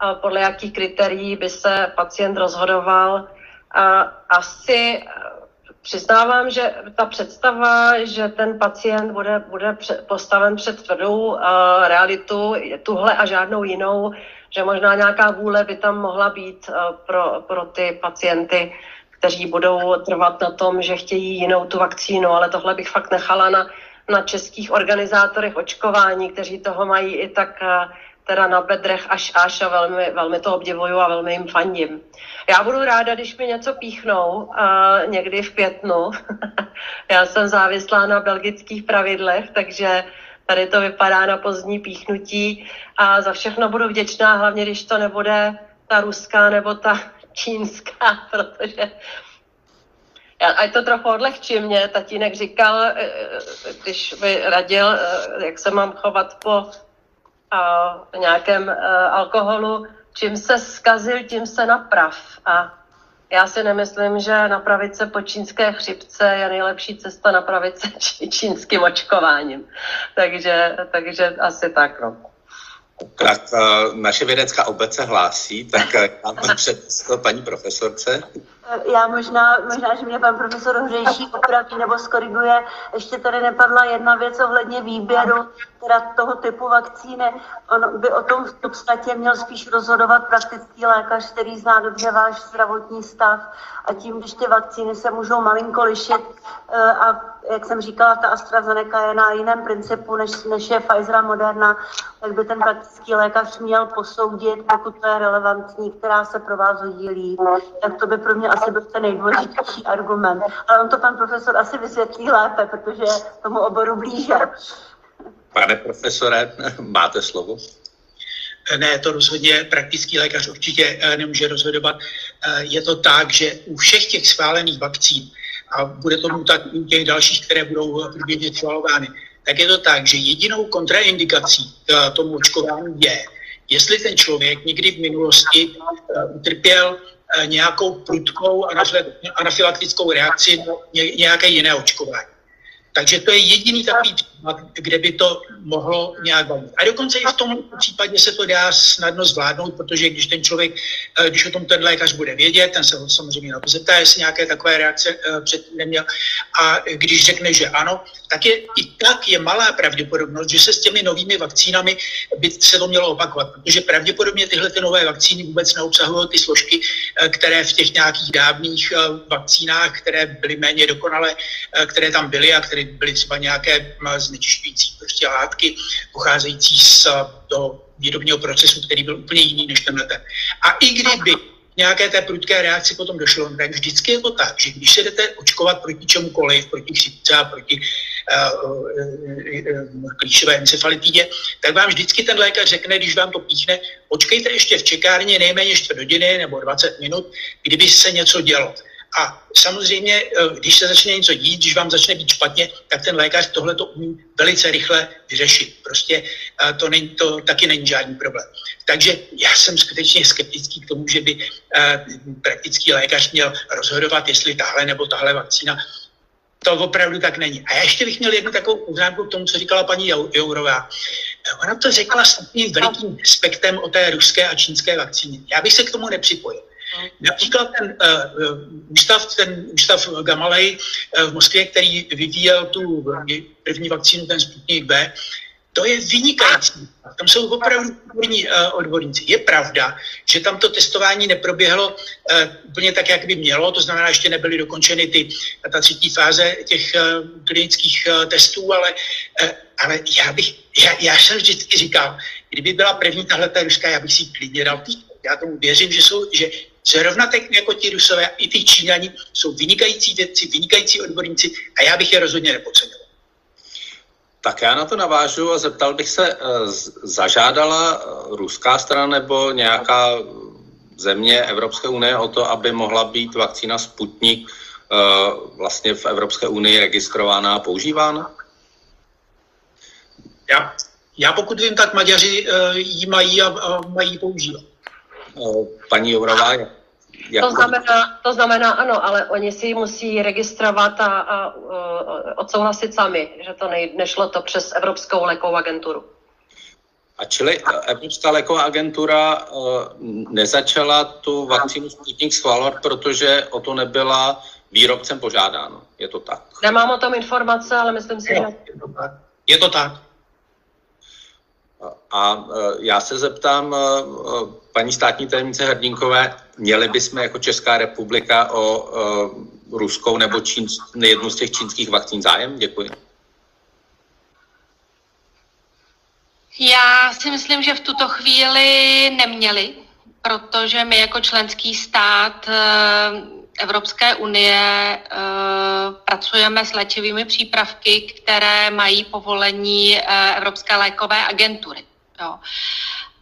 a podle jakých kritérií by se pacient rozhodoval. A asi přiznávám, že ta představa, že ten pacient bude, bude postaven před tvrdou uh, realitu, tuhle a žádnou jinou, že možná nějaká vůle by tam mohla být uh, pro, pro ty pacienty, kteří budou trvat na tom, že chtějí jinou tu vakcínu, ale tohle bych fakt nechala na na českých organizátorech očkování, kteří toho mají i tak eh, teda na bedrech až až a velmi, velmi to obdivuju a velmi jim fandím. Já budu ráda, když mi něco píchnou a někdy v květnu. Já jsem závislá na belgických pravidlech, takže tady to vypadá na pozdní píchnutí a za všechno budu vděčná, hlavně když to nebude ta ruská nebo ta čínská, protože já, ať to trochu odlehčí mě, tatínek říkal, eh, eh, když by radil, eh, jak se mám chovat po a, nějakém a, alkoholu, čím se zkazil, tím se naprav. A já si nemyslím, že napravit se po čínské chřipce je nejlepší cesta napravit se čínským očkováním. Takže, takže asi tak, no. Tak naše vědecká obec se hlásí, tak mám před paní profesorce. Já možná, možná, že mě pan profesor Hřejší opraví nebo skoriguje. Ještě tady nepadla jedna věc ohledně výběru teda toho typu vakcíny. On by o tom v podstatě měl spíš rozhodovat praktický lékař, který zná dobře váš zdravotní stav a tím, když ty vakcíny se můžou malinko lišit eh, a jak jsem říkala, ta AstraZeneca je na jiném principu, než, než je Pfizer a Moderna, tak by ten praktický lékař měl posoudit, pokud to je relevantní, která se pro vás hodí líp, tak to by pro mě asi byl ten nejdůležitější argument. Ale on to pan profesor asi vysvětlí lépe, protože tomu oboru blíže. Pane profesore, máte slovo. Ne, to rozhodně praktický lékař určitě eh, nemůže rozhodovat. Eh, je to tak, že u všech těch schválených vakcín, a bude tomu tak u těch dalších, které budou průběžně schvalovány, tak je to tak, že jedinou kontraindikací eh, tomu očkování je, jestli ten člověk někdy v minulosti utrpěl nějakou prudkou anafylaktickou reakci na nějaké jiné očkování. Takže to je jediný takový kde by to mohlo nějak bavit. A dokonce i v tom případě se to dá snadno zvládnout, protože když ten člověk, eh, když o tom ten lékař bude vědět, ten se ho samozřejmě na to zeptá, jestli nějaké takové reakce eh, předtím neměl. A když řekne, že ano, tak je i tak je malá pravděpodobnost, že se s těmi novými vakcínami by se to mělo opakovat, protože pravděpodobně tyhle ty nové vakcíny vůbec neobsahují ty složky, eh, které v těch nějakých dávných vakcínách, které byly méně dokonalé, které tam byly a které byly třeba nějaké znečišťující prostě látky pocházející z toho výrobního procesu, který byl úplně jiný než tenhle ten. A i kdyby nějaké té prudké reakci potom došlo, tak vždycky je to tak, že když se jdete očkovat proti čemukoliv, proti chřipce a proti uh, uh, klíšové encefalitidě, tak vám vždycky ten lékař řekne, když vám to píchne, počkejte ještě v čekárně nejméně čtvrt hodiny nebo 20 minut, kdyby se něco dělo. A samozřejmě, eh, když se začne něco dít, když vám začne být špatně, tak ten lékař tohle to umí velice rychle vyřešit. Prostě eh, to, není, to taky není žádný problém. Takže já jsem skutečně skeptický k tomu, že by eh, praktický lékař měl rozhodovat, jestli tahle nebo tahle vakcína to opravdu tak není. A já ještě bych měl jednu takovou poznámku k tomu, co říkala paní Jourová. Ona to řekla s takovým velikým respektem o té ruské a čínské vakcíně. Já bych se k tomu nepřipojil. Například ten uh, ústav, ten ústav Gamalej uh, v Moskvě, který vyvíjel tu první vakcínu, ten Sputnik B, to je vynikající. Tam jsou opravdu odborní, uh, odborníci. Je pravda, že tam to testování neproběhlo uh, úplně tak, jak by mělo, to znamená, ještě nebyly dokončeny ty, ta třetí fáze těch uh, klinických uh, testů, ale, uh, ale já, bych, já, já jsem vždycky říkal, kdyby byla první tahle ta ruská, já bych si klidně dal Já tomu věřím, že, jsou, že Zrovna tak jako ti Rusové i ty Číňani jsou vynikající vědci, vynikající odborníci a já bych je rozhodně nepodceňoval. Tak já na to navážu a zeptal bych se, eh, zažádala eh, ruská strana nebo nějaká země Evropské unie o to, aby mohla být vakcína Sputnik eh, vlastně v Evropské unii registrována a používána? Já, já pokud vím, tak Maďaři ji mají a, a mají používat. Paní Jourová, to znamená, to znamená ano, ale oni si musí registrovat a, a uh, odsouhlasit sami, že to ne, nešlo to přes Evropskou lékovou agenturu. A čili Evropská léková agentura nezačala tu vakcínu Sputnik schvalovat, protože o to nebyla výrobcem požádáno. Je to tak? Nemám o tom informace, ale myslím si, jo, že... Je to tak. Je to tak. A uh, já se zeptám, uh, paní státní tajemnice Hrdínkové, měli bychom jako Česká republika o ruskou nebo čín, jednu z těch čínských vakcín zájem? Děkuji. Já si myslím, že v tuto chvíli neměli, protože my jako členský stát Evropské unie pracujeme s léčivými přípravky, které mají povolení Evropské lékové agentury. Jo.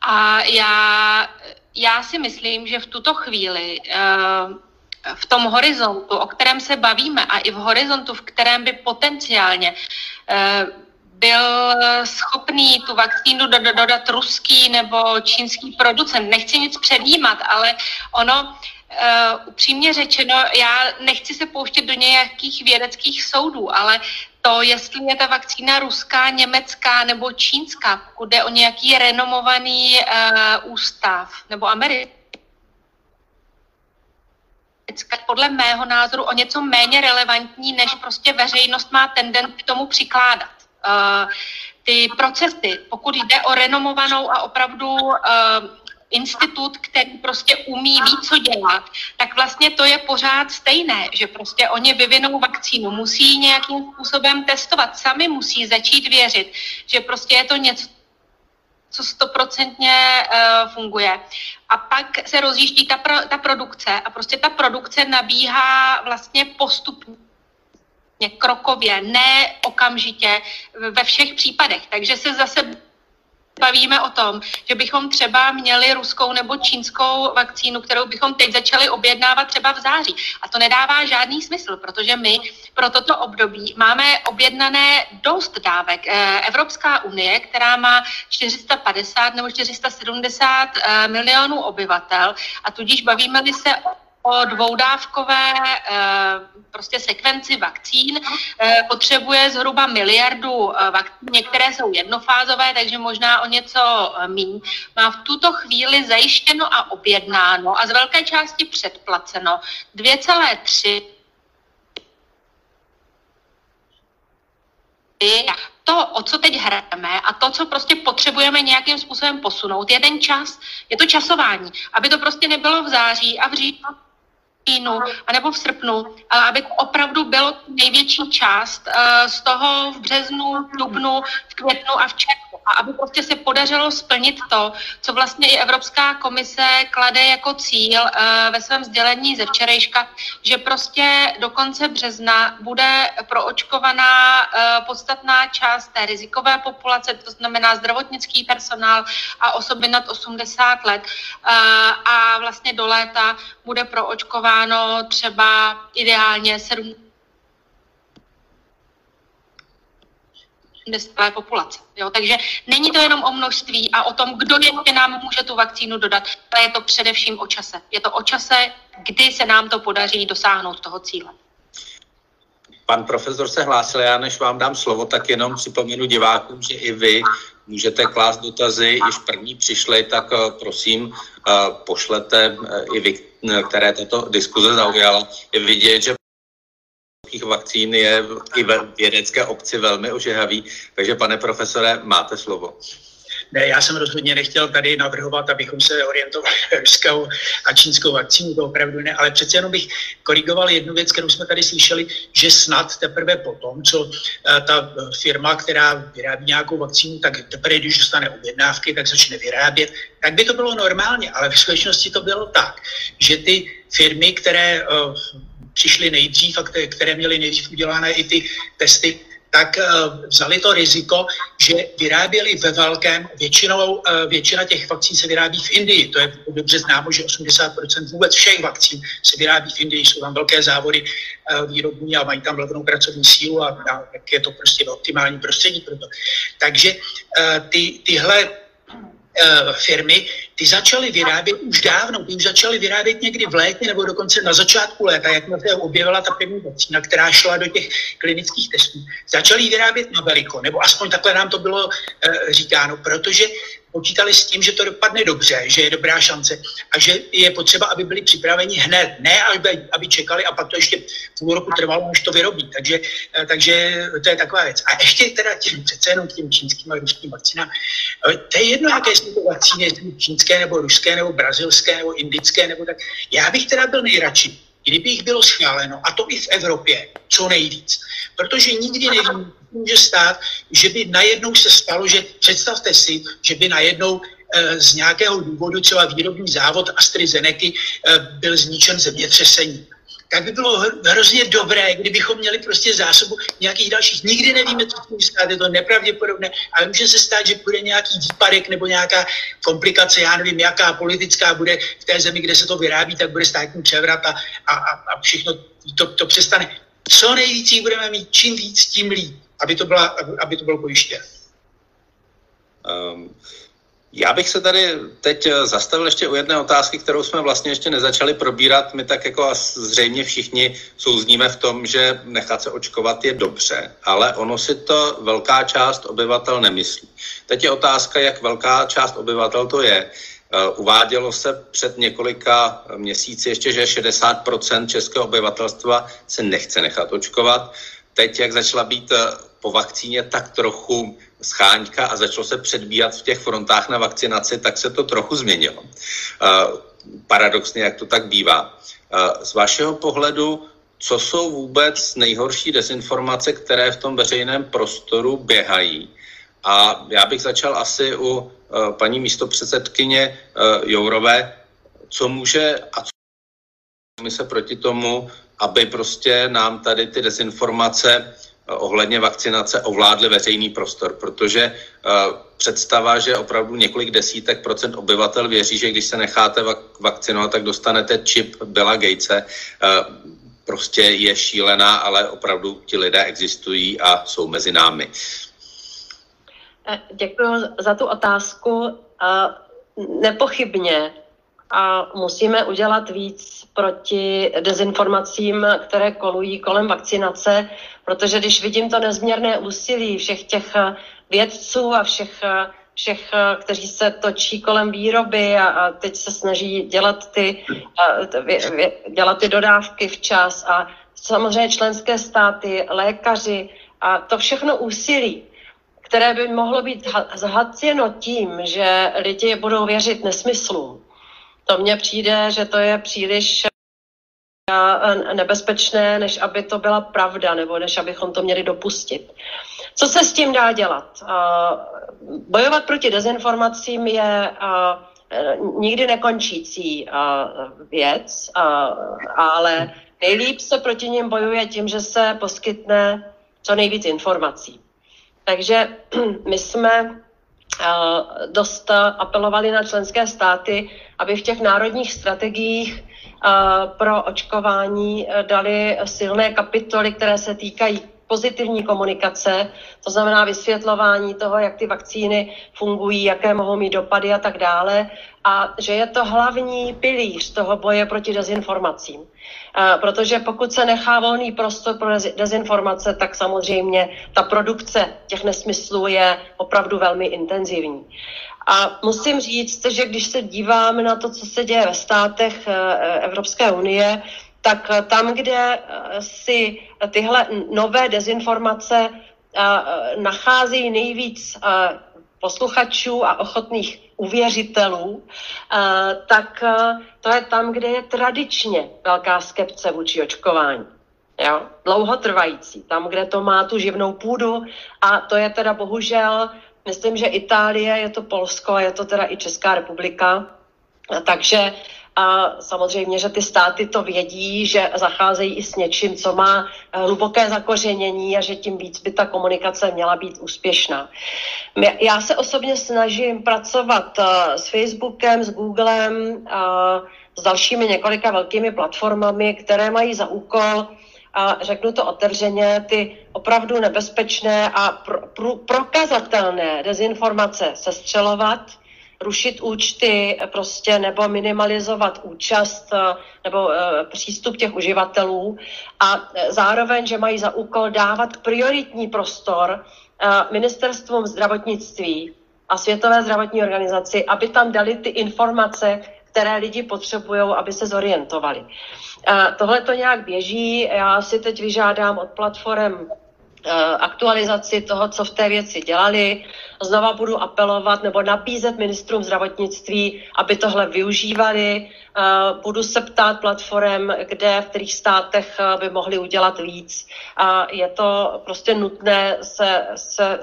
A já, já si myslím, že v tuto chvíli eh, v tom horizontu, o kterém se bavíme, a i v horizontu, v kterém by potenciálně eh, byl schopný tu vakcínu dodat ruský nebo čínský producent. Nechci nic předjímat, ale ono, uh, upřímně řečeno, já nechci se pouštět do nějakých vědeckých soudů, ale to, jestli je ta vakcína ruská, německá nebo čínská, pokud jde o nějaký renomovaný uh, ústav nebo americký, podle mého názoru o něco méně relevantní, než prostě veřejnost má tendenci k tomu přikládat. Uh, ty procesy, pokud jde o renomovanou a opravdu uh, institut, který prostě umí, ví, co dělat, tak vlastně to je pořád stejné, že prostě oni vyvinou vakcínu, musí nějakým způsobem testovat, sami musí začít věřit, že prostě je to něco, co stoprocentně uh, funguje. A pak se rozjíždí ta, pro, ta produkce a prostě ta produkce nabíhá vlastně postupně krokově, ne okamžitě ve všech případech. Takže se zase bavíme o tom, že bychom třeba měli ruskou nebo čínskou vakcínu, kterou bychom teď začali objednávat třeba v září. A to nedává žádný smysl, protože my pro toto období máme objednané dost dávek. Eh, Evropsá unie, která má 450 nebo 470 eh, milionů obyvatel a tudíž bavíme-li se o dvoudávkové eh, prostě sekvenci vakcín eh, potřebuje zhruba miliardu eh, vakcín. Některé jsou jednofázové, takže možná o něco míň. Má v tuto chvíli zajištěno a objednáno a z velké části předplaceno 2,3 to, o co teď hrajeme a to, co prostě potřebujeme nějakým způsobem posunout, je ten čas, je to časování, aby to prostě nebylo v září a v říjnu říjnu anebo v srpnu, ale aby opravdu bylo největší část uh, z toho v březnu, v dubnu, v květnu a v červnu. A aby prostě se podařilo splnit to, co vlastně i Evropská komise klade jako cíl uh, ve svém sdělení ze včerejška, že prostě do konce března bude proočkovaná uh, podstatná část té rizikové populace, to znamená zdravotnický personál a osoby nad 80 let uh, a vlastně do léta bude proočkováno třeba ideálně 7 celé populace. Jo? Takže není to jenom o množství a o tom, kdo ještě nám může tu vakcínu dodat, ale je to především o čase. Je to o čase, kdy se nám to podaří dosáhnout toho cíle. Pan profesor se hlásil, já než vám dám slovo, tak jenom připomenu divákům, že i vy můžete klást dotazy, již první přišly, tak eh, prosím eh, pošlete eh, i vy, které tato diskuze zaujala. Je vidět, že vakcín je i ve vědecké obci velmi ožehavý, takže pane profesore, máte slovo. Ne, já jsem rozhodně nechtěl tady navrhovat, abychom se orientovali ruskou a čínskou vakcínu, to opravdu ne, ale přece jenom bych korigoval jednu věc, kterou jsme tady slyšeli, že snad teprve potom, co eh, ta firma, která vyrábí nějakou vakcínu, tak teprve, když dostane objednávky, tak začne vyrábět, tak by to bylo normálně, ale v skutečnosti to bylo tak, že ty firmy, které uh, přišly nejdřív a které, měly nejdřív udělané i ty testy, tak uh, vzali to riziko, že vyráběli ve velkém, většinou, uh, většina těch vakcín se vyrábí v Indii. To je dobře známo, že 80% vůbec všech vakcín se vyrábí v Indii. Jsou tam velké závody uh, výrobní a mají tam levnou pracovní sílu a, a je to prostě optimální prostředí pro to. Takže ty, tyhle Eh, firmy, ty začaly vyrábět už dávno, ty už začaly vyrábět někdy v létě nebo dokonce na začátku léta, jak se objevila ta první vakcína, která šla do těch klinických testů. Začaly vyrábět na veliko, nebo aspoň takhle nám to bylo e, říkáno, protože počítali s tím, že to dopadne dobře, že je dobrá šance a že je potřeba, aby byli připraveni hned, ne aby, aby čekali a pak to ještě půl roku trvalo, než to vyrobí. Takže, eh, takže to je taková věc. A ještě teda tím, přece jenom tím čínským a ruským vakcínám. Eh, to je jedno, jaké jsou to vakcíny, čínské nebo ruské nebo brazilské nebo indické nebo tak. Já bych teda byl nejradši, kdyby jich bylo schváleno, a to i v Evropě, co nejvíc. Protože nikdy nevím, může stát, že by najednou se stalo, že představte si, že by najednou eh, z nějakého důvodu třeba výrobní závod AstraZeneca eh, byl zničen zemětřesením tak by bylo hrozně dobré, kdybychom měli prostě zásobu nějakých dalších. Nikdy nevíme, co může stát, je to nepravděpodobné, ale může se stát, že bude nějaký výpadek nebo nějaká komplikace, já nevím, jaká politická bude v té zemi, kde se to vyrábí, tak bude státní převrat a, a, a všechno to, to přestane. Co nejvíc budeme mít, čím víc, tím líp, aby to, byla, aby to bylo pojištěno. Um, já bych se tady teď eh, zastavil ještě u jedné otázky, kterou jsme vlastně ještě nezačali probírat. My tak jako a zřejmě všichni souzníme v tom, že nechat se očkovat je dobře, ale ono si to velká část obyvatel nemyslí. Teď je otázka, jak velká část obyvatel to je. Eh, uvádělo se před několika měsíci ještě, že 60% českého obyvatelstva se nechce nechat očkovat. Teď, jak začala být eh, po vakcíně tak trochu scháňka a začalo se předbíhat v těch frontách na vakcinaci, tak se to trochu změnilo. Uh, paradoxně, jak to tak bývá. Uh, z vašeho pohledu, co jsou vůbec nejhorší dezinformace, které v tom veřejném prostoru běhají? A já bych začal asi u uh, paní místopředsedkyně Jourové, co může a co se proti tomu, aby prostě nám tady ty dezinformace ohledně vakcinace ovládli veřejný prostor, protože uh, představa, že opravdu několik desítek procent obyvatel věří, že když se necháte vak- vakcinovat, tak dostanete čip Billa Gatese, uh, prostě je šílená, ale opravdu ti lidé existují a jsou mezi námi. Eh, Děkuji za tu otázku. Nepochybně a musíme udělat víc proti dezinformacím, které kolují kolem vakcinace, protože když vidím to nezměrné úsilí všech těch vědců a všech, všech kteří se točí kolem výroby a, a teď se snaží dělat ty, dělat ty dodávky včas a samozřejmě členské státy, lékaři a to všechno úsilí, které by mohlo být zhacěno tím, že lidi budou věřit nesmyslům, to mně přijde, že to je příliš eh, nebezpečné, než aby to byla pravda, nebo než abychom to měli dopustit. Co se s tím dá dělat? Bojovat proti dezinformacím je nikdy nekončící věc, ale nejlíp se proti ním bojuje tím, že se poskytne co nejvíc informací. Takže my jsme dost apelovali na členské státy, aby v těch národních strategiích pro očkování dali silné kapitoly, které se týkají pozitivní komunikace, to znamená vysvětlování toho, jak ty vakcíny fungují, jaké mohou mít dopady a tak dále, a že je to hlavní pilíř toho boje proti dezinformacím. Protože pokud se nechá volný prostor pro dezinformace, tak samozřejmě ta produkce těch nesmyslů je opravdu velmi intenzivní. A musím říct, že když se díváme na to, co se děje ve státech e, Evropské unie, tak tam, kde eh, si tyhle nové dezinformace eh, nacházejí nejvíc eh, posluchačů a ochotných uvěřitelů, tak to je tam, kde je tradičně velká skepce vůči očkování. Jo? Dlouhotrvající, tam, kde to má tu živnou půdu a to je teda bohužel, myslím, že Itálie, je to Polsko a je to teda i Česká republika, takže a samozřejmě, že ty státy to vědí, že zacházejí i s něčím, co má eh, hluboké zakořenění a že tím víc by ta komunikace měla být úspěšná. Já se osobně snažím pracovat eh, s Facebookem, s Googlem, s dalšími několika velkými platformami, které mají za úkol a řeknu to otevřeně, ty opravdu nebezpečné a pro, pro, prokazatelné dezinformace sestřelovat rušit účty prostě nebo minimalizovat účast eh, nebo eh, přístup těch uživatelů a eh, zároveň, že mají za úkol dávat prioritní prostor ministerstvům zdravotnictví a Světové zdravotní organizaci, aby tam dali ty informace, které lidi potřebují, aby se zorientovali. Tohle to nějak běží. Já si teď vyžádám od platform aktualizaci toho, co v té věci dělali znova budu apelovat nebo nabízet ministrům zdravotnictví, aby tohle využívali. Eh, budu se ptát platform, kde, v kterých státech eh, by mohli udělat víc. A je to prostě nutné se, se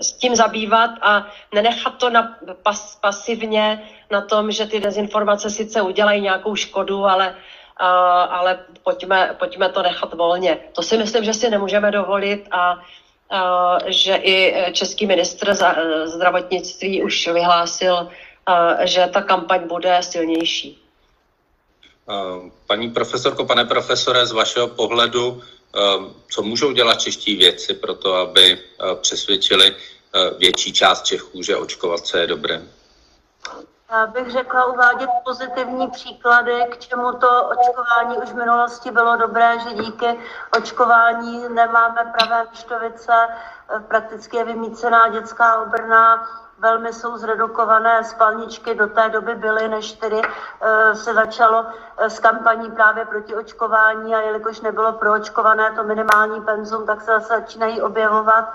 s tím zabývat a nenechat to na, pas, pasivně na tom, že ty dezinformace sice udělají nějakou škodu, ale ale pojďme, pojďme to nechat volně. To si myslím, že si nemůžeme dovolit a že i český ministr zdravotnictví už vyhlásil, že ta kampaň bude silnější. Paní profesorko, pane profesore, z vašeho pohledu, co můžou dělat čeští věci pro to, aby přesvědčili větší část Čechů, že očkovat se je dobré? Bych řekla uvádět pozitivní příklady, k čemu to očkování už v minulosti bylo dobré, že díky očkování nemáme pravé štovice, prakticky je vymícená dětská obrna, velmi jsou zredukované spalničky, do té doby byly, než tedy eh, se začalo eh, s kampaní právě proti očkování. A jelikož nebylo proočkované to minimální penzum, tak se zase začínají objevovat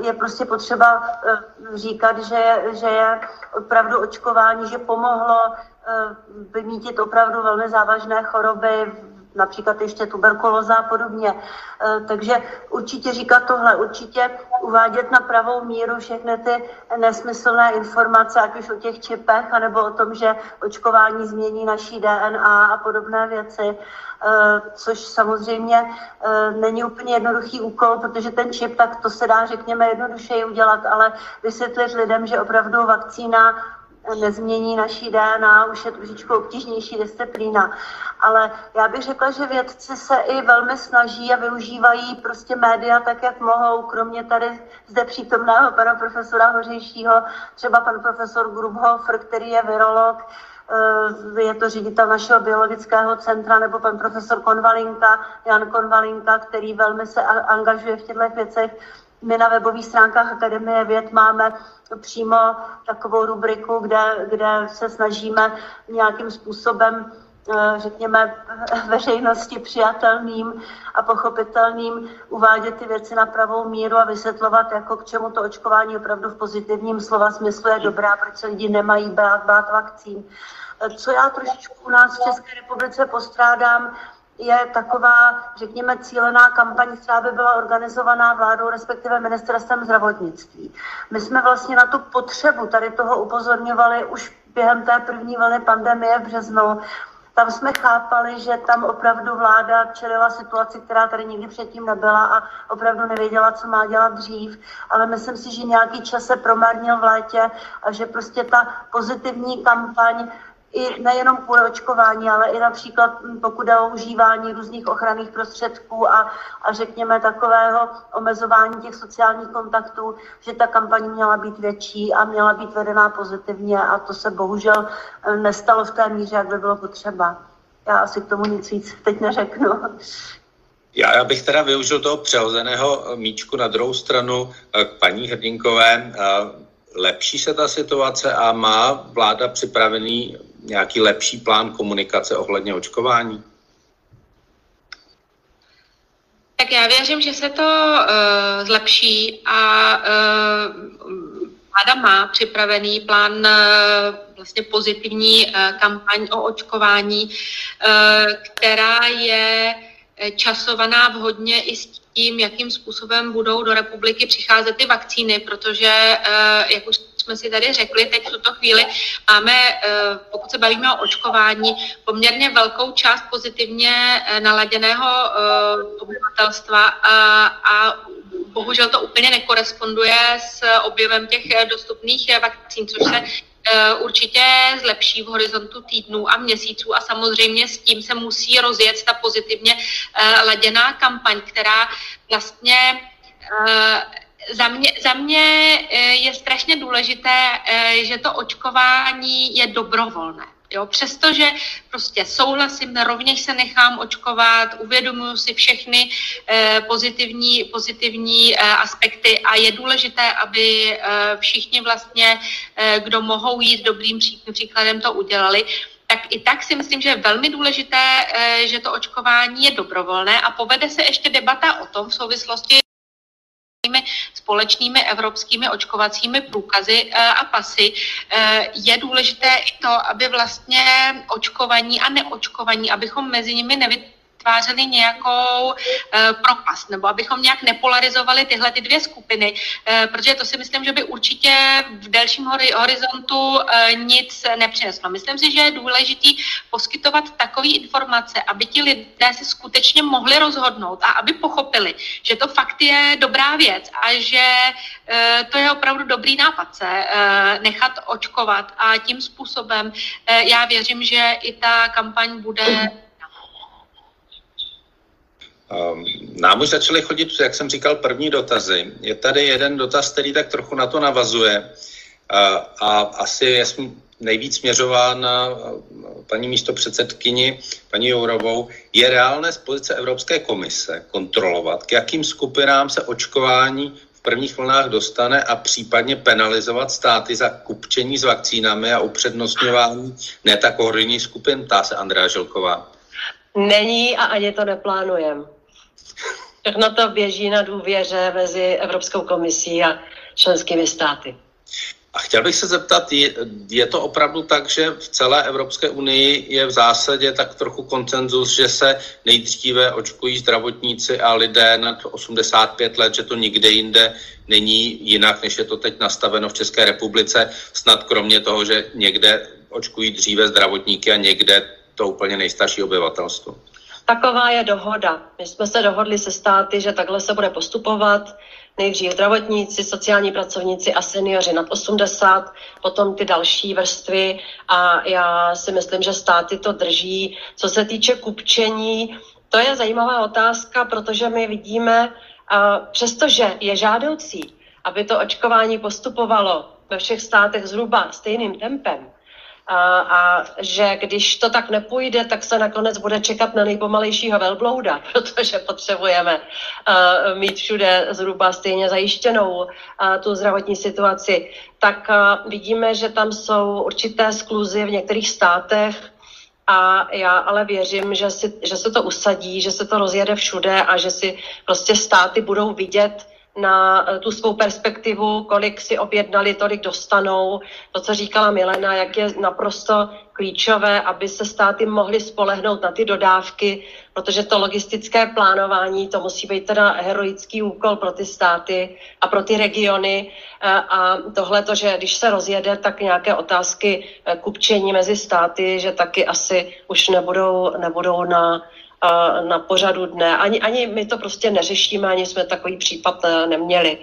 je prostě potřeba eh, říkat, že že je opravdu očkování, že pomohlo eh, vymítit opravdu velmi závažné choroby, například ještě tuberkulóza a podobně. Eh, takže určitě říkat tohle, určitě uvádět na pravou míru všechny ty nesmyslné informace, ať už o těch čipech, anebo o tom, že očkování změní naší DNA a podobné věci. Eh, což samozřejmě eh, není úplně jednoduchý úkol, protože ten čip, tak to se dá, řekněme, jednodušeji udělat, ale vysvětlit lidem, že opravdu vakcína nezmění naší DNA, už je trošičku obtížnější disciplína. Ale já bych řekla, že vědci se i velmi snaží a využívají prostě média tak, jak mohou, kromě tady zde přítomného pana profesora Hořejšího, třeba pan profesor Grubhofer, který je virolog, Eh, je to ředitel našeho biologického centra, nebo pan profesor Konvalinka, Jan Konvalinka, který velmi se angažuje v těchto věcech. My na webových stránkách Akademie věd máme přímo takovou rubriku, kde, kde se snažíme nějakým způsobem eh, řekněme, veřejnosti přijatelným a pochopitelným uvádět ty věci na pravou míru a vysvětlovat, jako k čemu to očkování opravdu v pozitivním slova smyslu je dobrá, proč se lidi nemají bát, bát vakcín. Co já trošičku u nás v České republice postrádám, je taková, řekněme, cílená kampaň, která by byla organizovaná vládou, respektive ministerstvem zdravotnictví. My jsme vlastně na tu potřebu tady toho upozorňovali už během té první vlny pandemie v březnu, tam jsme chápali, že tam opravdu vláda čelila situaci, která tady nikdy předtím nebyla a opravdu nevěděla, co má dělat dřív. Ale myslím si, že nějaký čas se promarnil v létě a že prostě ta pozitivní kampaň i nejenom kvůli očkování, ale i například pokud je o užívání různých ochranných prostředků a, a řekněme takového omezování těch sociálních kontaktů, že ta kampaň měla být větší a měla být vedená pozitivně a to se bohužel hm, nestalo v té míře, jak by bylo potřeba. Já asi k tomu nic víc teď neřeknu. Já, já bych teda využil toho přehozeného míčku na druhou stranu eh, k paní Hrdinkové. Lepší se ta situace a má vláda připravený nějaký lepší plán komunikace ohledně očkování? Tak já věřím, že se to uh, zlepší a uh, vláda má připravený plán uh, vlastně pozitivní uh, kampaň o očkování, uh, která je časovaná vhodně i s tím, jakým způsobem budou do republiky přicházet ty vakcíny, protože, uh, jak už jsme si tady řekli, teď v tuto chvíli máme, eh, pokud se bavíme o očkování, poměrně velkou část pozitivně eh, naladěného eh, obyvatelstva a, a bohužel to úplně nekoresponduje s objevem těch dostupných vakcín, což se určitě zlepší v horizontu týdnů a měsíců a samozřejmě s tím se musí rozjet ta pozitivně laděná kampaň, která vlastně za mě, za mě eh, je strašně důležité, eh, že to očkování je dobrovolné. Jo, přestože prostě souhlasím, rovněž se nechám očkovat, uvědomuji si všechny eh, pozitivní, pozitivní eh, aspekty a je důležité, aby eh, všichni vlastně, eh, kdo mohou jít dobrým příkladem, to udělali tak i tak si myslím, že je velmi důležité, eh, že to očkování je dobrovolné a povede se ještě debata o tom v souvislosti společnými evropskými očkovacími průkazy eh, a pasy, eh, je důležité i to, aby vlastně očkovaní a neočkovaní, abychom mezi nimi nevytvořili vytvářeli nějakou uh, propast, nebo abychom nějak nepolarizovali tyhle ty dvě skupiny, uh, protože to si myslím, že by určitě v delším horizontu uh, nic nepřineslo. Myslím si, že je důležité poskytovat takové informace, aby ti lidé se skutečně mohli rozhodnout a aby pochopili, že to fakt je dobrá věc a že to je opravdu dobrý nápad se nechat očkovat a tím způsobem já věřím, že i ta kampaň bude nám už začaly chodit, jak jsem říkal, první dotazy. Je tady jeden dotaz, který tak trochu na to navazuje a asi je nejvíc směřován na paní místo předsedkyni, paní Jourovou. Je reálné z pozice Evropské komise kontrolovat, k jakým skupinám se očkování v prvních vlnách dostane a případně penalizovat státy za kupčení s vakcínami a upřednostňování ne tak skupin, tá se Andrea Žilková. Není a ani to neplánujeme. Všechno to běží na důvěře mezi Evropskou komisí a členskými státy. A chtěl bych se zeptat, je, je to opravdu tak, že v celé Evropské unii je v zásadě tak trochu koncenzus, že se nejdříve očkují zdravotníci a lidé nad 85 let, že to nikde jinde není jinak, než je to teď nastaveno v České republice, snad kromě toho, že někde očkují dříve zdravotníky a někde to úplně nejstarší obyvatelstvo. Taková je dohoda. My jsme se dohodli se státy, že takhle se bude postupovat. Nejdřív zdravotníci, sociální pracovníci a seniori nad 80, potom ty další vrstvy a já si myslím, že státy to drží. Co se týče kupčení, to je zajímavá otázka, protože my vidíme, přestože je žádoucí, aby to očkování postupovalo ve všech státech zhruba stejným tempem, a, a že když to tak nepůjde, tak se nakonec bude čekat na nejpomalejšího velblouda, protože potřebujeme mít všude zhruba stejně zajištěnou tu zdravotní situaci. Tak vidíme, že tam jsou určité skluzy v některých státech, a já ale věřím, že, si, že se to usadí, že se to rozjede všude a že si prostě státy budou vidět na tu svou perspektivu, kolik si objednali, tolik dostanou. To, co říkala Milena, jak je naprosto klíčové, aby se státy mohly spolehnout na ty dodávky, protože to logistické plánování, to musí být teda heroický úkol pro ty státy a pro ty regiony. A tohle to, že když se rozjede, tak nějaké otázky kupčení mezi státy, že taky asi už nebudou, nebudou na, na pořadu dne. Ani, ani my to prostě neřešíme, ani jsme takový případ e, neměli.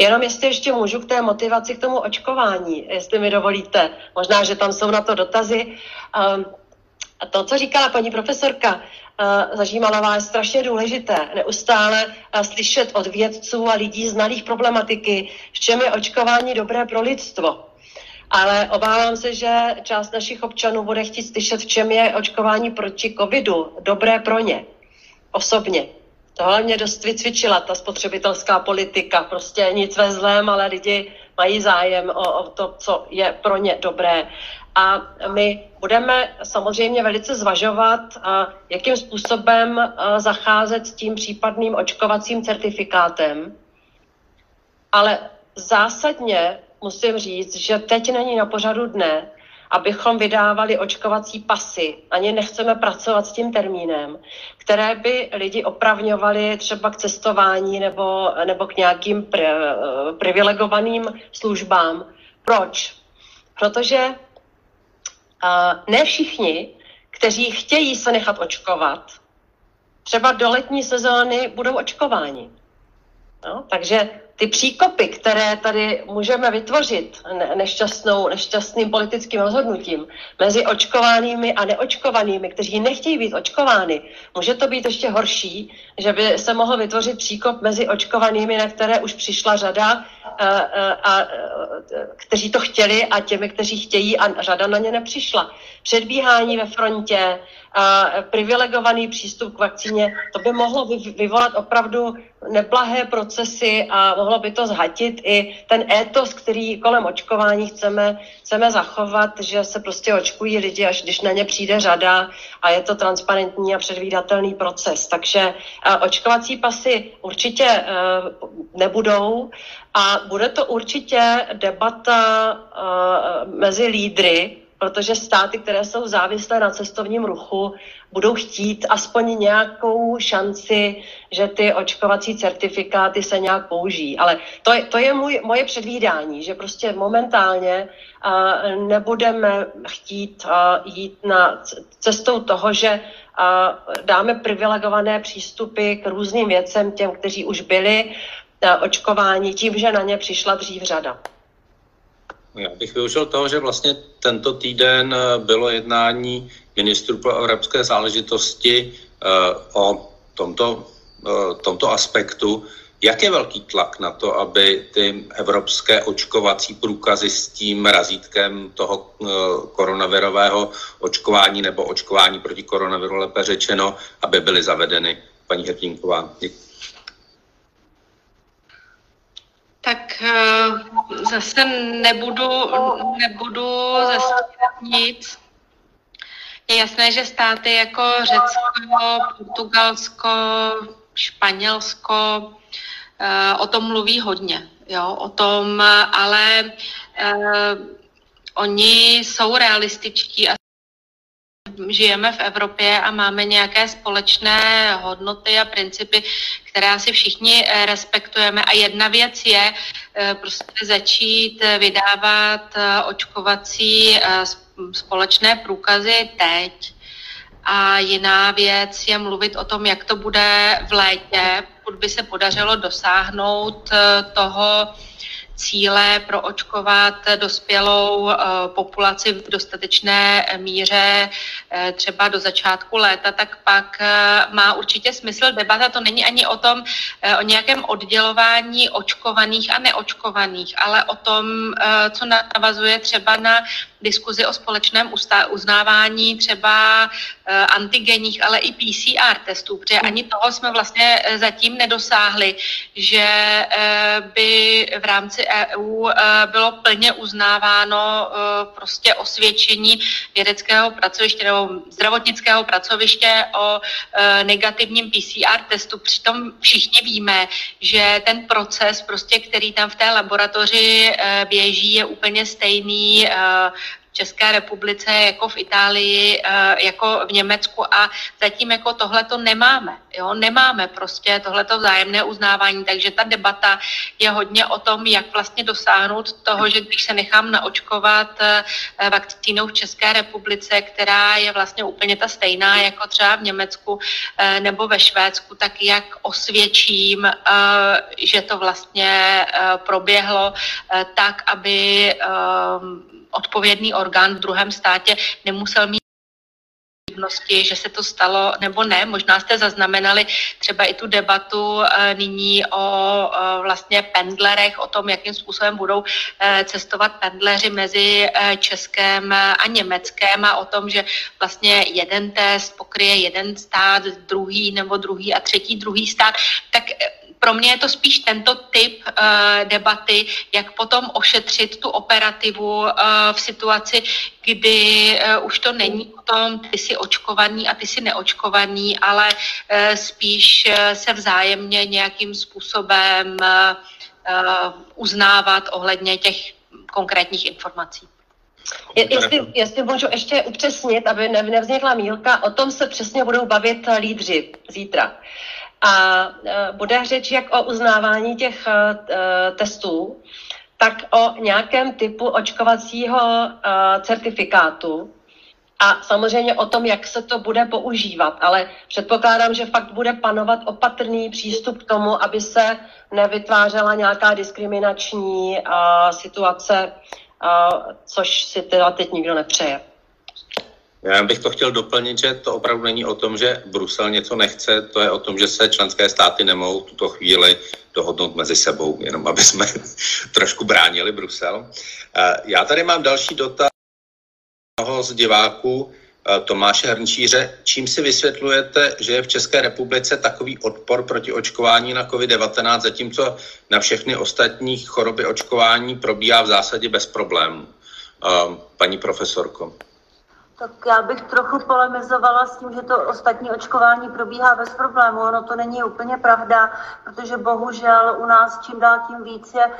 Jenom jestli ještě můžu k té motivaci, k tomu očkování, jestli mi dovolíte. Možná, že tam jsou na to dotazy. A to, co říkala paní profesorka e, Zažímalová, je strašně důležité. Neustále e, slyšet od vědců a lidí znalých problematiky, v čem je očkování dobré pro lidstvo ale obávám se, že část našich občanů bude chtít slyšet, v čem je očkování proti covidu dobré pro ně osobně. Tohle mě dost vycvičila, ta spotřebitelská politika. Prostě nic ve zlém, ale lidi mají zájem o, o to, co je pro ně dobré. A my budeme samozřejmě velice zvažovat, jakým způsobem zacházet s tím případným očkovacím certifikátem. Ale zásadně musím říct, že teď není na pořadu dne, abychom vydávali očkovací pasy. Ani nechceme pracovat s tím termínem, které by lidi opravňovaly třeba k cestování nebo, nebo k nějakým pri, privilegovaným službám. Proč? Protože uh, ne všichni, kteří chtějí se nechat očkovat, třeba do letní sezóny budou očkováni. No, takže ty příkopy, které tady můžeme vytvořit nešťastnou, nešťastným politickým rozhodnutím mezi očkovanými a neočkovanými, kteří nechtějí být očkovány, může to být ještě horší, že by se mohl vytvořit příkop mezi očkovanými, na které už přišla řada, a, eh, a, eh, a, eh, kteří to chtěli a těmi, kteří chtějí a řada na ně nepřišla. Předbíhání ve frontě, a privilegovaný přístup k vakcíně, to by mohlo vyvolat opravdu neblahé procesy a mohlo by to zhatit i ten étos, který kolem očkování chceme, chceme zachovat, že se prostě očkují lidi, až když na ně přijde řada a je to transparentní a předvídatelný proces. Takže očkovací pasy určitě e, nebudou a bude to určitě debata e, mezi lídry, protože státy, které jsou závislé na cestovním ruchu, budou chtít aspoň nějakou šanci, že ty očkovací certifikáty se nějak použijí. Ale to je, to je můj, moje předvídání, že prostě momentálně uh, nebudeme chtít uh, jít na cestou toho, že uh, dáme privilegované přístupy k různým věcem těm, kteří už byli uh, očkováni tím, že na ně přišla dřív řada. Já bych využil toho, že vlastně tento týden eh, bylo jednání ministrů pro evropské záležitosti eh, o tomto, eh, tomto aspektu. Jak je velký tlak na to, aby ty evropské očkovací průkazy s tím razítkem toho koronavirového očkování nebo očkování proti koronaviru, lépe řečeno, aby byly zavedeny? Paní Hrtínková, děkuji. Tak eh, zase nebudu, nebudu zase nic. Je jasné, že státy jako Řecko, Portugalsko, Španělsko eh, o tom mluví hodně. Jo, o tom, ale uh, oni jsou realističtí a žijeme v Evropě a máme nějaké společné hodnoty a principy, které si všichni eh, respektujeme. A jedna věc je eh, prostě začít eh, vydávat očkovací společné průkazy teď. A jiná věc je mluvit o tom, jak to bude v létě, pokud by se podařilo dosáhnout toho, cíle proočkovat dospělou eh, populaci v dostatečné míře eh, třeba do začátku léta, tak pak eh, má určitě smysl debata. To není ani o tom, o nějakém oddělování očkovaných a neočkovaných, ale o tom, co navazuje třeba na diskuzi o společném uznávání třeba antigenních, ale i PCR testů, protože ani toho jsme vlastně zatím nedosáhli, že by v rámci EU bylo plně uznáváno prostě osvědčení vědeckého pracoviště nebo zdravotnického pracoviště o negativním PCR testu. Přitom všichni víme, že ten proces, prostě, který tam v té laboratoři eh, běží, je úplně stejný eh, České republice, jako v Itálii, eh, jako v Německu a zatím jako tohle to nemáme. Jo? Nemáme prostě tohleto vzájemné uznávání, takže ta debata je hodně o tom, jak vlastně dosáhnout toho, že když se nechám naočkovat eh, vakcínou v České republice, která je vlastně úplně ta stejná jako třeba v Německu eh, nebo ve Švédsku, tak jak osvědčím, že to vlastně proběhlo tak, aby odpovědný orgán v druhém státě nemusel mít že se to stalo nebo ne. Možná jste zaznamenali třeba i tu debatu e, nyní o e, vlastně pendlerech, o tom, jakým způsobem budou e, cestovat pendleři mezi Českém a Německém a o tom, že vlastně jeden test pokryje jeden stát, druhý nebo druhý a třetí druhý stát. Tak pro mě je to spíš tento typ uh, debaty, jak potom ošetřit tu operativu uh, v situaci, kdy uh, už to není o tom, ty jsi očkovaný a ty jsi neočkovaný, ale uh, spíš uh, se vzájemně nějakým způsobem uh, uh, uznávat ohledně těch konkrétních informací. Jestli, jestli můžu ještě upřesnit, aby nevznikla mílka, o tom se přesně budou bavit lídři zítra. A e, bude řeč jak o uznávání těch e, testů, tak o nějakém typu očkovacího e, certifikátu, a samozřejmě o tom, jak se to bude používat, ale předpokládám, že fakt bude panovat opatrný přístup k tomu, aby se nevytvářela nějaká diskriminační situace, což si teda teď nikdo nepřeje. Já bych to chtěl doplnit, že to opravdu není o tom, že Brusel něco nechce, to je o tom, že se členské státy nemohou tuto chvíli dohodnout mezi sebou, jenom aby jsme trošku bránili Brusel. Eh, já tady mám další dotaz z diváků eh, Tomáše Hrnčíře. Čím si vysvětlujete, že je v České republice takový odpor proti očkování na COVID-19, zatímco na všechny ostatní choroby očkování probíhá v zásadě bez problémů? Eh, paní profesorko. Tak já bych trochu polemizovala s tím, že to ostatní očkování probíhá bez problému. Ono to není úplně pravda, protože bohužel u nás čím dál tím víc je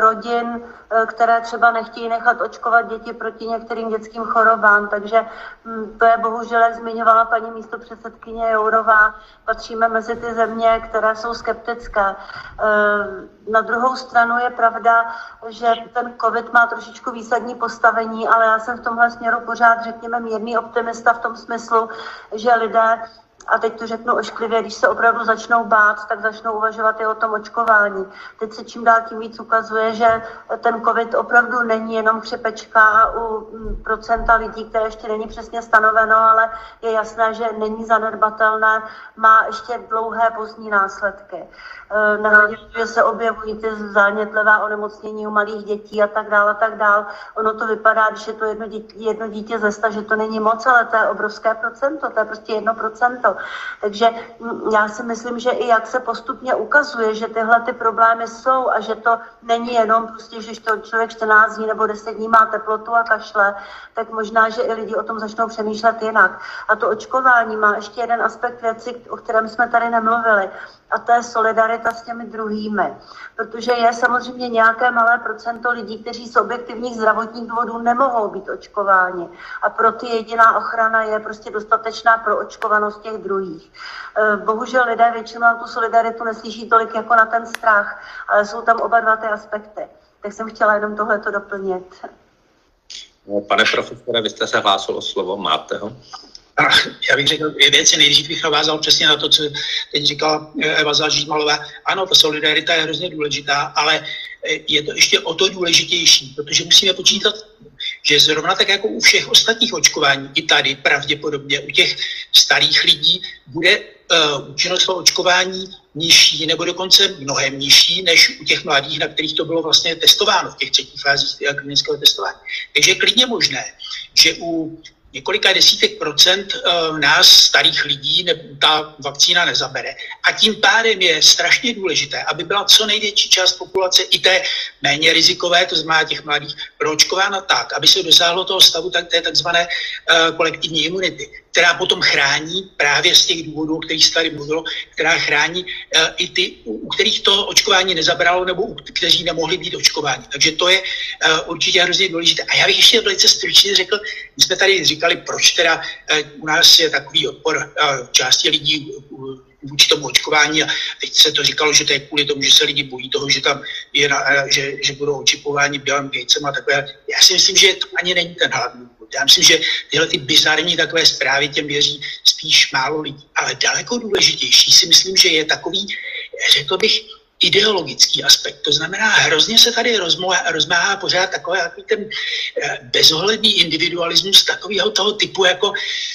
rodin, eh, které třeba nechtějí nechat očkovat děti proti některým dětským chorobám. Takže hm, to je bohužel, jak zmiňovala paní místo předsedkyně Jourová, patříme mezi ty země, které jsou skeptické. Eh, na druhou stranu je pravda, že ten COVID má trošičku výsadní postavení, ale já jsem v tomhle směru pořád, řekněme, mírný optimista v tom smyslu, že lidé a teď to řeknu ošklivě, když se opravdu začnou bát, tak začnou uvažovat i o tom očkování. Teď se čím dál tím víc ukazuje, že ten COVID opravdu není jenom chřipečka u mm, procenta lidí, které ještě není přesně stanoveno, ale je jasné, že není zanedbatelné, má ještě dlouhé pozdní následky. Eh, na že se objevují ty zánětlivá onemocnění u malých dětí a tak dále a tak dále. Ono to vypadá, když je to jedno dítě, jedno dítě ze sta, že to není moc, ale to je obrovské procento, to je prostě jedno procento. Takže já si myslím, že i jak se postupně ukazuje, že tyhle ty problémy jsou a že to není jenom prostě, že to člověk 14 dní nebo 10 dní má teplotu a kašle, tak možná, že i lidi o tom začnou přemýšlet jinak. A to očkování má ještě jeden aspekt věci, o kterém jsme tady nemluvili a to je solidarita s těmi druhými. Protože je samozřejmě nějaké malé procento lidí, kteří z objektivních zdravotních důvodů nemohou být očkováni. A pro ty jediná ochrana je prostě dostatečná pro očkovanost těch druhých. E, bohužel lidé většinou tu solidaritu neslyší tolik jako na ten strach, ale jsou tam oba dva ty aspekty. Tak jsem chtěla jenom tohleto doplnit. No, pane profesore, vy jste se hlásil o slovo, máte ho? A já bych řekl dvě věci. Nejdřív bych navázal přesně na to, co teď říkala eh, Eva Zažímalová. Ano, ta solidarita je hrozně důležitá, ale eh, je to ještě o to důležitější, protože musíme počítat, že zrovna tak jako u všech ostatních očkování, i tady pravděpodobně u těch starých lidí bude uh, účinnost toho očkování nižší nebo dokonce mnohem nižší než u těch mladých, na kterých to bylo vlastně testováno v těch třetích fázích klinického testování. Takže je klidně možné, že u několika desítek procent uh, nás, starých lidí, ne, ta vakcína nezabere. A tím pádem je strašně důležité, aby byla co největší část populace, i té méně rizikové, to znamená těch mladých, proočkována tak, aby se dosáhlo toho stavu tak, té takzvané uh, kolektivní imunity která potom chrání právě z těch důvodů, o kterých se tady mluvilo, která chrání uh, i ty, u, u kterých to očkování nezabralo nebo u, kteří nemohli být očkováni. Takže to je uh, určitě hrozně důležité. A já bych ještě velice stručně řekl, my jsme tady říkali, proč teda uh, u nás je takový odpor části lidí vůči tomu očkování a teď se to říkalo, že to je kvůli tomu, že se lidi bojí toho, že tam je, na, že, že budou očipováni Bělem Gatesem a takové. Já si myslím, že to ani není ten hlavní já myslím, že tyhle ty bizarní takové zprávy těm věří spíš málo lidí. Ale daleko důležitější si myslím, že je takový, řekl bych, ideologický aspekt. To znamená, hrozně se tady rozmáhá, rozmáhá pořád takový ten eh, bezohledný individualismus takového toho typu, jako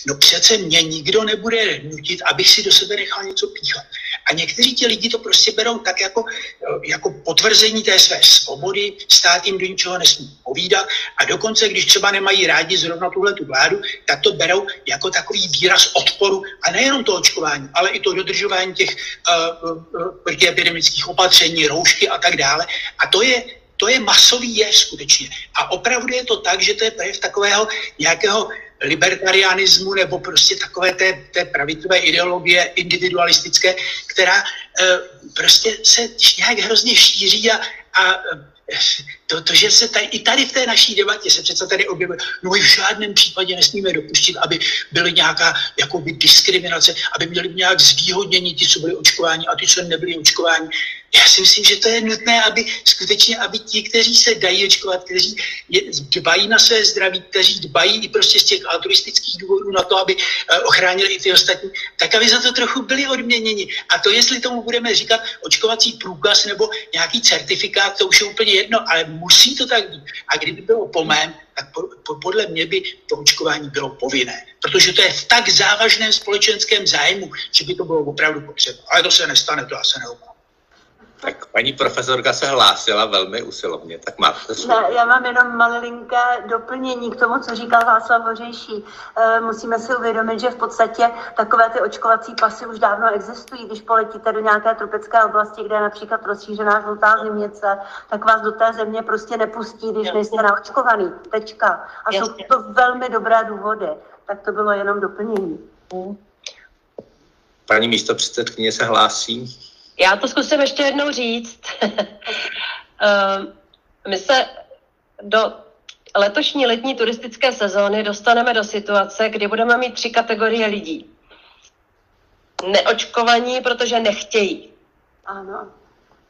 no přece mě nikdo nebude nutit, abych si do sebe nechal něco píchat. A někteří ti lidi to prostě berou tak jako, jako potvrzení té své svobody, stát jim do ničeho nesmí povídat a dokonce, když třeba nemají rádi zrovna tuhle tu vládu, tak to berou jako takový výraz odporu a nejenom to očkování, ale i to dodržování těch uh, uh, protiepidemických opatření, roušky a tak dále. A to je, to je masový jev skutečně. A opravdu je to tak, že to je projev takového nějakého libertarianismu nebo prostě takové té, té pravicové ideologie individualistické, která e, prostě se nějak hrozně šíří a, a to, to, že se tady, i tady v té naší debatě se přece tady objevuje, no v žádném případě nesmíme dopustit, aby byly nějaká jakoby diskriminace, aby měli nějak zvýhodnění ti, co byli očkováni a ty, co nebyli očkováni. Já si myslím, že to je nutné, aby skutečně, aby ti, kteří se dají očkovat, kteří je, dbají na své zdraví, kteří dbají i prostě z těch altruistických důvodů na to, aby uh, ochránili i ty ostatní, tak aby za to trochu byli odměněni. A to, jestli tomu budeme říkat očkovací průkaz nebo nějaký certifikát, to už je úplně jedno, ale musí to tak být. A kdyby bylo po mém, tak po, po, podle mě by to očkování bylo povinné. Protože to je v tak závažném společenském zájmu, že by to bylo opravdu potřeba. Ale to se nestane, to já se neobávám. Tak paní profesorka se hlásila velmi usilovně, tak máte slovo. Já, já mám jenom malinké doplnění k tomu, co říkal Václav Hořejší. E, musíme si uvědomit, že v podstatě takové ty očkovací pasy už dávno existují. Když poletíte do nějaké tropické oblasti, kde je například rozšířená žlutá zimnice, tak vás do té země prostě nepustí, když nejste naočkovaný. Tečka. A jsou to velmi dobré důvody. Tak to bylo jenom doplnění. Paní místo předsedkyně se hlásí. Já to zkusím ještě jednou říct. Ehm, my se do letošní letní turistické sezóny dostaneme do situace, kdy budeme mít tři kategorie lidí. Neočkovaní, protože nechtějí. Ano.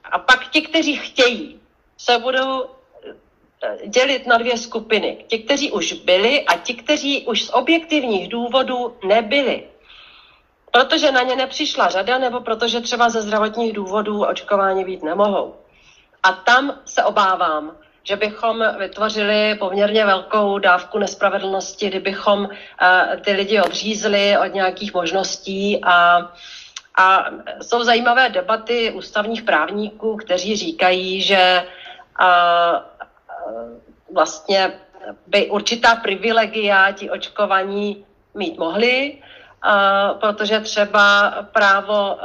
A pak ti, kteří chtějí, se budou eh, dělit na dvě skupiny. Ti, kteří už byli a ti, kteří už z objektivních důvodů nebyli protože na ně nepřišla řada nebo protože třeba ze zdravotních důvodů očkování být nemohou. A tam se obávám, že bychom vytvořili poměrně velkou dávku nespravedlnosti, kdybychom uh, ty lidi odřízli od nějakých možností a a jsou zajímavé debaty ústavních právníků, kteří říkají, že uh, vlastně by určitá privilegia ti očkovaní mít mohli, protože třeba právo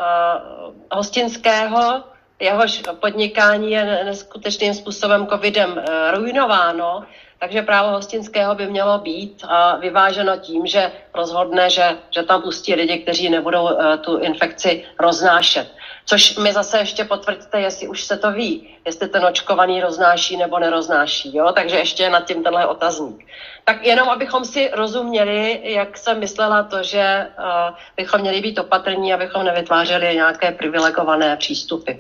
hostinského, jehož podnikání je neskutečným způsobem covidem e, ruinováno, takže právo hostinského by mělo být vyváženo tím, že rozhodne, že, že tam pustí lidi, kteří nebudou tu infekci roznášet. Což mi zase ještě potvrďte, jestli už se to ví, jestli ten očkovaný roznáší nebo neroznáší. Jo? Takže ještě nad tím tenhle otazník. Tak jenom, abychom si rozuměli, jak jsem myslela to, že uh, bychom měli být opatrní, abychom nevytvářeli nějaké privilegované přístupy.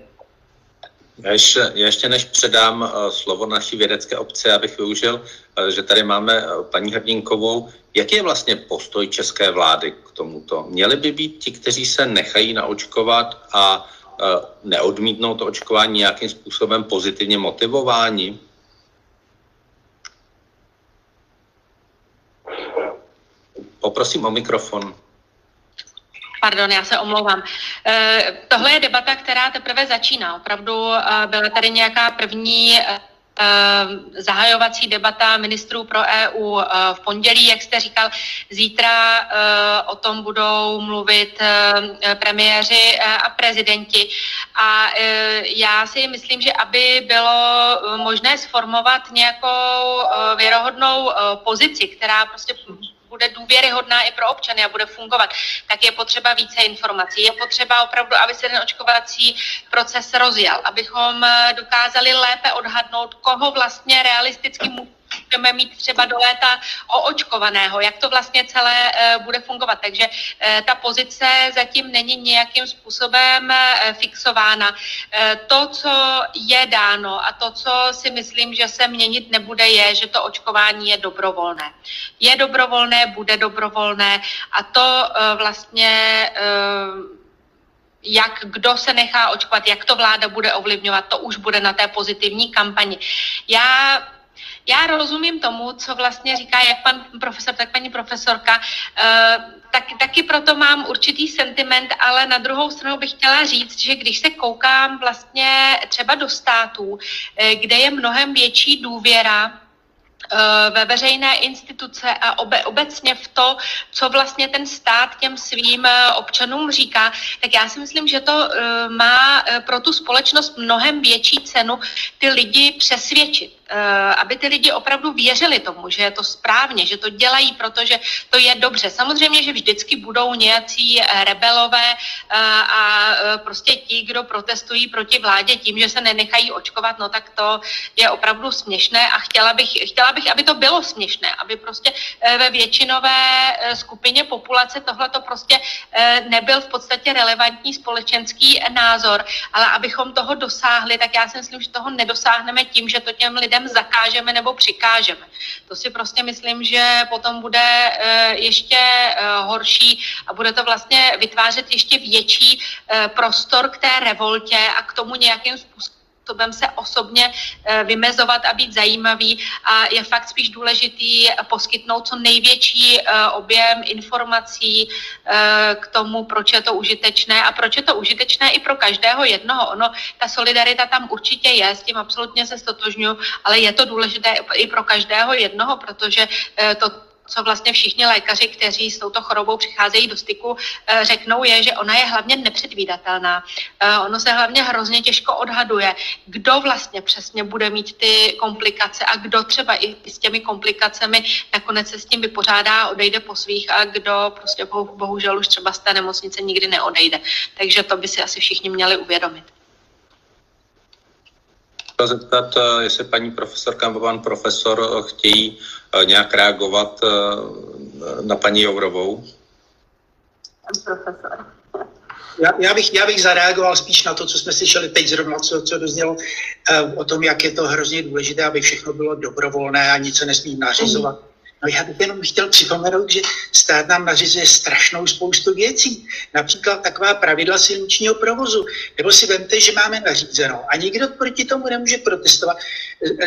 Já ještě, než předám uh, slovo naší vědecké obce, abych využil, uh, že tady máme paní Hrdinkovou. Jaký je vlastně postoj české vlády k tomuto? Měli by být ti, kteří se nechají naočkovat a neodmítnou to očkování nějakým způsobem pozitivně motivováni? Poprosím o mikrofon. Pardon, já se omlouvám. Tohle je debata, která teprve začíná. Opravdu byla tady nějaká první zahajovací debata ministrů pro EU eh, v pondělí, jak jste říkal, zítra eh, o tom budou mluvit eh, premiéři a prezidenti. A já si myslím, že aby bylo možné sformovat nějakou věrohodnou pozici, která prostě bude důvěryhodná i pro občany a bude fungovat, tak je potřeba více informací. Je potřeba opravdu, aby se ten očkovací proces rozjel, abychom eh, dokázali lépe odhadnout, koho vlastně realisticky budeme mít třeba do léta oočkovaného, jak to vlastně celé uh, bude fungovat. Takže uh, ta pozice zatím není nějakým způsobem uh, fixována. To, co je dáno a to, co si myslím, že se měnit nebude, je, že to očkování je dobrovolné. Je dobrovolné, bude dobrovolné a to vlastně jak kdo se nechá očkovat, jak to vláda bude ovlivňovat, to už bude na té pozitivní kampani. Já já rozumím tomu, co vlastně říká jak pan profesor, tak paní profesorka. Uh, tak, taky proto mám určitý sentiment, ale na druhou stranu bych chtěla říct, že když se koukám vlastně třeba do států, eh, kde je mnohem větší důvěra Eh, ve veřejné instituce a obe, obecně v to, co vlastně ten stát těm svým eh, občanům říká, tak já si myslím, že to eh, má pro tu společnost mnohem větší cenu ty lidi přesvědčit. Eh, aby ty lidi opravdu věřili tomu, že je to správně, že to dělají, protože to je dobře. Samozřejmě, že vždycky budou nějací eh, rebelové eh, a prostě ti, kdo protestují proti vládě tím, že se nenechají očkovat, no tak to je opravdu směšné a chtěla bych, chtěla bych aby to bylo směšné, aby prostě ve většinové skupině populace tohle to prostě nebyl v podstatě relevantní společenský názor, ale abychom toho dosáhli, tak já si myslím, že toho nedosáhneme tím, že to těm lidem lidem zakážeme nebo přikážeme. To si prostě myslím, že potom bude eh, ještě eh, horší a bude to vlastně vytvářet ještě větší eh, prostor k té revoltě a k tomu nějakým způsobem způsobem se osobně eh, vymezovat a být zajímavý a je fakt spíš důležitý poskytnout co největší eh, objem informací eh, k tomu, proč je to užitečné a proč je to užitečné i pro každého jednoho. Ono, ta solidarita tam určitě je, s tím absolutně se stotožňuji, ale je to důležité i pro každého jednoho, protože to co vlastně všichni lékaři, kteří s touto chorobou přicházejí do styku, eh, řeknou, je, že ona je hlavně nepředvídatelná. Eh, ono se hlavně hrozně těžko odhaduje, kdo vlastně přesně bude mít ty komplikace a kdo třeba i s těmi komplikacemi nakonec se s tím vypořádá odejde po svých a kdo prostě bohužel už třeba z té nemocnice nikdy neodejde. Takže to by si asi všichni měli uvědomit zeptat, eh, jestli paní profesorka nebo pan profesor chtějí Eh, nějak reagovat eh, na paní Jourovou? Profesor. Já, já, bych, já bych zareagoval spíš na to, co jsme slyšeli teď zrovna, co, co doznělo uh, o tom, jak je to hrozně důležité, aby všechno bylo dobrovolné a nic se nesmí nařizovat. No já bych jenom chtěl připomenout, že stát nám nařizuje strašnou spoustu věcí. Například taková pravidla silničního provozu. Nebo si vemte, že máme nařízeno a nikdo proti tomu nemůže protestovat.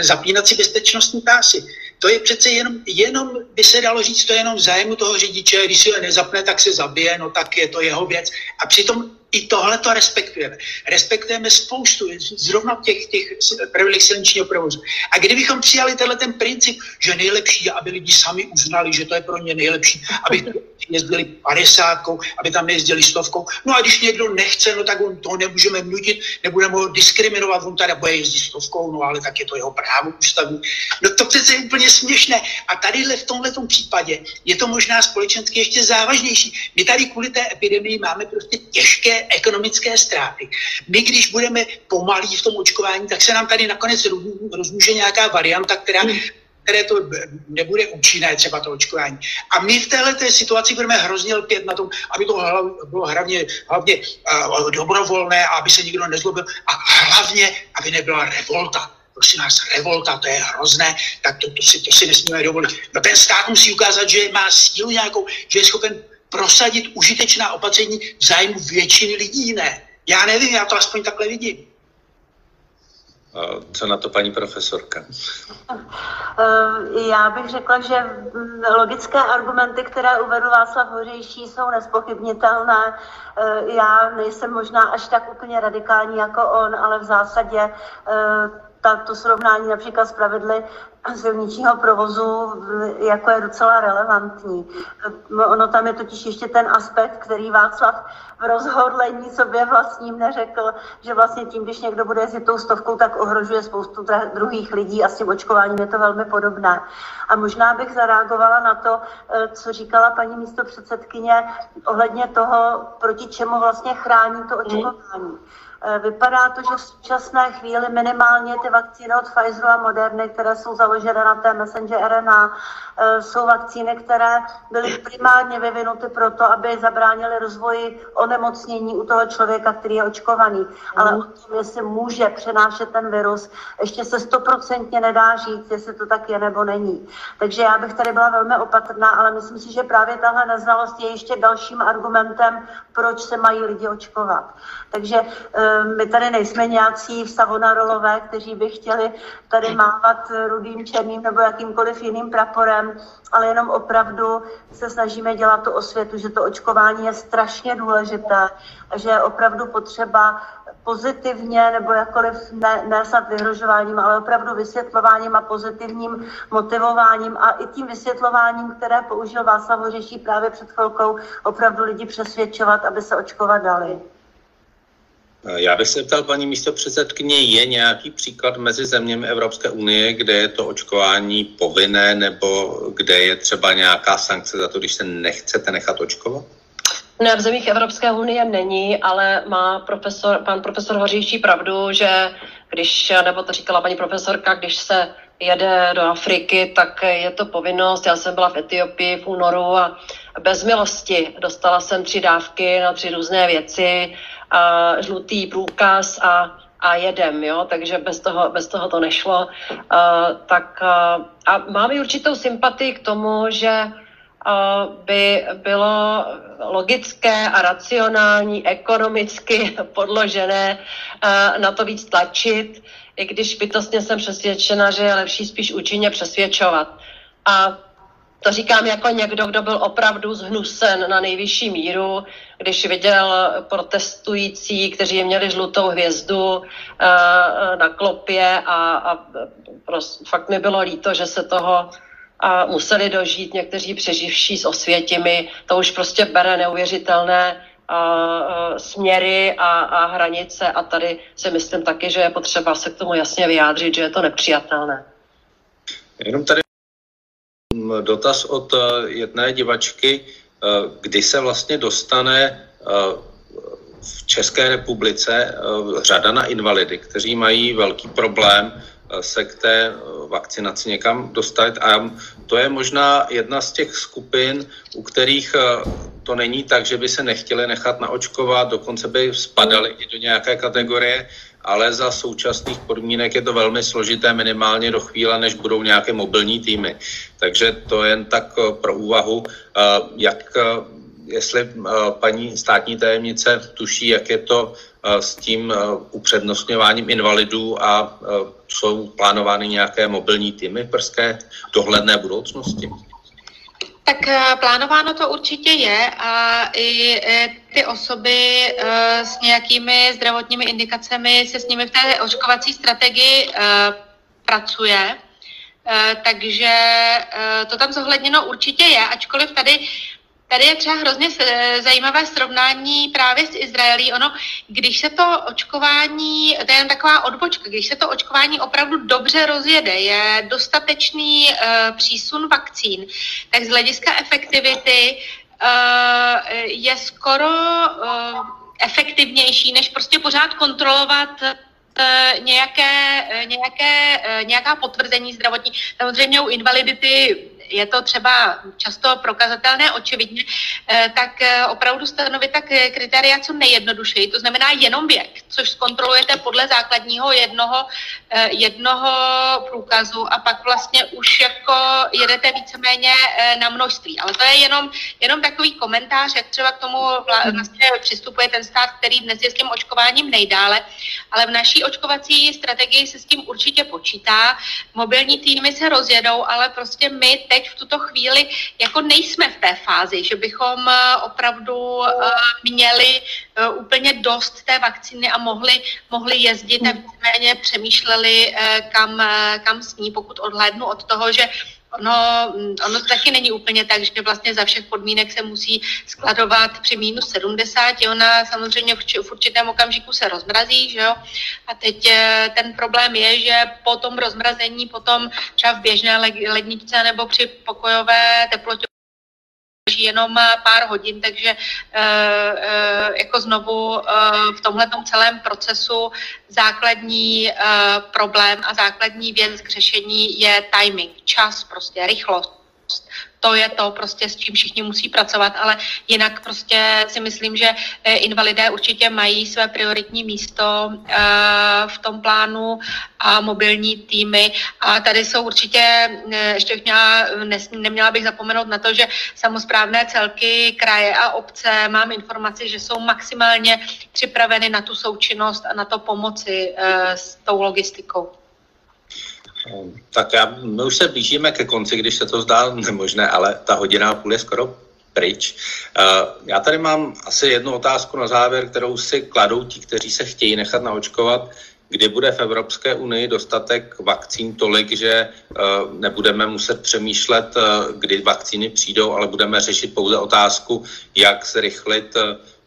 Zapínat si bezpečnostní pásy. To je přece jenom, jenom by se dalo říct, to je jenom zájmu toho řidiče, když si ho nezapne, tak se zabije, no tak je to jeho věc. A přitom i tohle to respektujeme. Respektujeme spoustu, zrovna těch, těch pravidlech silničního provozu. A kdybychom přijali tenhle ten princip, že nejlepší je, aby lidi sami uznali, že to je pro ně nejlepší, aby jezdili padesátkou, aby tam nejezdili stovkou. No a když někdo nechce, no tak on to nemůžeme nutit, nebudeme ho diskriminovat, on tady bude jezdit stovkou, no ale tak je to jeho právo ústavní. No to přece je úplně směšné. A tady v tomhle případě je to možná společensky ještě závažnější. My tady kvůli té epidemii máme prostě těžké ekonomické ztráty. My, když budeme pomalí v tom očkování, tak se nám tady nakonec rozmůže nějaká varianta, která hmm které to nebude účinné, třeba to očkování. A my v této situaci budeme hrozně lpět na tom, aby to bylo hlavně, hlavně uh, dobrovolné, aby se nikdo nezlobil a hlavně, aby nebyla revolta prosím nás, revolta, to je hrozné, tak to, to, si, to si nesmíme dovolit. No ten stát musí ukázat, že má sílu nějakou, že je schopen prosadit užitečná opatření v zájmu většiny lidí, ne. Já nevím, já to aspoň takhle vidím. Co na to paní profesorka? Já bych řekla, že logické argumenty, které uvedl Václav Hořejší, jsou nespochybnitelné. Já nejsem možná až tak úplně radikální jako on, ale v zásadě ta, to srovnání například s pravidly silničního provozu jako je docela relevantní. Ono tam je totiž ještě ten aspekt, který Václav v rozhodlení sobě vlastním neřekl, že vlastně tím, když někdo bude jezdit tou stovkou, tak ohrožuje spoustu druhých lidí a s tím očkováním je to velmi podobné. A možná bych zareagovala na to, eh, co říkala paní místo předsedkyně ohledně toho, proti čemu vlastně chrání to očkování. Eh, vypadá to, že v současné chvíli minimálně ty vakcíny od Pfizeru a Moderny, které jsou založené na té messenger RNA, eh, jsou vakcíny, které byly primárně vyvinuty proto, aby zabránily rozvoji onemocnění u toho člověka, který je očkovaný. Ale o tom, jestli může přenášet ten virus, ještě se stoprocentně nedá říct, jestli to tak je nebo není. Takže já bych tady byla velmi opatrná, ale myslím si, že právě tahle neznalost je ještě dalším argumentem, proč se mají lidi očkovat. Takže eh, my tady nejsme nějací savonarolové, kteří by chtěli tady mávat rudým, černým nebo jakýmkoliv jiným praporem, ale jenom opravdu se snažíme dělat tu osvětu, že to očkování je strašně důležité a že je opravdu potřeba pozitivně nebo jakkoliv ne, ne snad vyhrožováním, ale opravdu vysvětlováním a pozitivním motivováním a i tím vysvětlováním, které použil Václav Hořeší právě před chvilkou, opravdu lidi přesvědčovat, aby se očkovat dali. Já bych se ptal, paní místo předsedkyně, je nějaký příklad mezi zeměmi Evropské unie, kde je to očkování povinné, nebo kde je třeba nějaká sankce za to, když se nechcete nechat očkovat? Ne, v zemích Evropské unie není, ale má profesor, pan profesor Hoříší pravdu, že když, nebo to říkala paní profesorka, když se jede do Afriky, tak je to povinnost. Já jsem byla v Etiopii v únoru a bez milosti dostala jsem tři dávky na tři různé věci uh, žlutý průkaz a, a jedem, jo, takže bez toho, bez toho to nešlo. Uh, tak uh, a máme určitou sympatii k tomu, že by bylo logické a racionální, ekonomicky podložené na to víc tlačit, i když bytostně jsem přesvědčena, že je lepší spíš účinně přesvědčovat. A to říkám jako někdo, kdo byl opravdu zhnusen na nejvyšší míru, když viděl protestující, kteří měli žlutou hvězdu eh, na klopě a, a prost, fakt mi bylo líto, že se toho a museli dožít někteří přeživší s osvětimi. To už prostě bere neuvěřitelné a, a, směry a, a hranice a tady si myslím taky, že je potřeba se k tomu jasně vyjádřit, že je to nepřijatelné. Jenom tady dotaz od eh, jedné divačky, eh, kdy se vlastně dostane eh, v České republice řada na invalidy, kteří mají velký problém se k té vakcinaci někam dostat. A to je možná jedna z těch skupin, u kterých to není tak, že by se nechtěli nechat naočkovat, dokonce by spadali i do nějaké kategorie, ale za současných podmínek je to velmi složité minimálně do chvíle, než budou nějaké mobilní týmy. Takže to jen tak eh, pro úvahu, eh, jak eh, jestli paní státní tajemnice tuší, jak je to s tím upřednostňováním invalidů a jsou plánovány nějaké mobilní týmy v prské dohledné budoucnosti? Tak eh, plánováno to určitě je a i eh, ty osoby eh, s nějakými zdravotními indikacemi se s nimi v té očkovací strategii pracuje. Takže to tam zohledněno určitě je, ačkoliv tady Tady je třeba hrozně zajímavé srovnání právě s Izraelí. Ono, když se to očkování, to je jen taková odbočka, když se to očkování opravdu dobře rozjede, je dostatečný uh, přísun vakcín, tak z hlediska efektivity uh, je skoro uh, efektivnější, než prostě pořád kontrolovat nějaké, nějaké, nějaká potvrzení zdravotní. Samozřejmě u invalidity je to třeba často prokazatelné očividně, tak opravdu stanovit tak kritéria co nejjednodušeji, to znamená jenom věk, což zkontrolujete podle základního jednoho, jednoho průkazu a pak vlastně už jako jedete víceméně na množství. Ale to je jenom, jenom takový komentář, jak třeba k tomu vlastně přistupuje ten stát, který dnes je s tím očkováním nejdále, ale v naší očkovací strategii se s tím určitě počítá. Mobilní týmy se rozjedou, ale prostě my teď v tuto chvíli jako nejsme v té fázi, že bychom eh, opravdu eh, měli eh, úplně dost té vakcíny a mohli, mohli jezdit a víceméně přemýšleli, kam, kam s ní, pokud odhlédnu od toho, že Ono, ono to taky není úplně tak, že vlastně za všech podmínek se musí skladovat při minus 70. Ona samozřejmě v určitém okamžiku se rozmrazí, že jo? A teď eh, ten problém je, že po tom rozmrazení, potom třeba v běžné ledničce nebo při pokojové teplotě jenom eh, pár hodin, takže eh, eh, jako znovu v tomhle celém procesu základní problém a základní věc k řešení je timing, čas, prostě rychlost to je to prostě, s čím všichni musí pracovat, ale jinak prostě si myslím, že eh, invalidé určitě mají své prioritní místo eh, v tom plánu a mobilní týmy a tady jsou určitě, eh, ještě měla, neměla bych zapomenout na to, že samozprávné celky, kraje a obce, mám informaci, že jsou maximálně připraveny na tu součinnost a na to pomoci s tou logistikou. Ehm, tak já, my už se blížíme ke konci, když se to zdá nemožné, ale ta hodina a půl je skoro pryč. Ehm, já tady mám asi jednu otázku na závěr, kterou si kladou ti, kteří se chtějí nechat naočkovat. Kdy bude v Evropské unii dostatek vakcín tolik, že ehm, nebudeme muset přemýšlet, kdy vakcíny přijdou, ale budeme řešit pouze otázku, jak zrychlit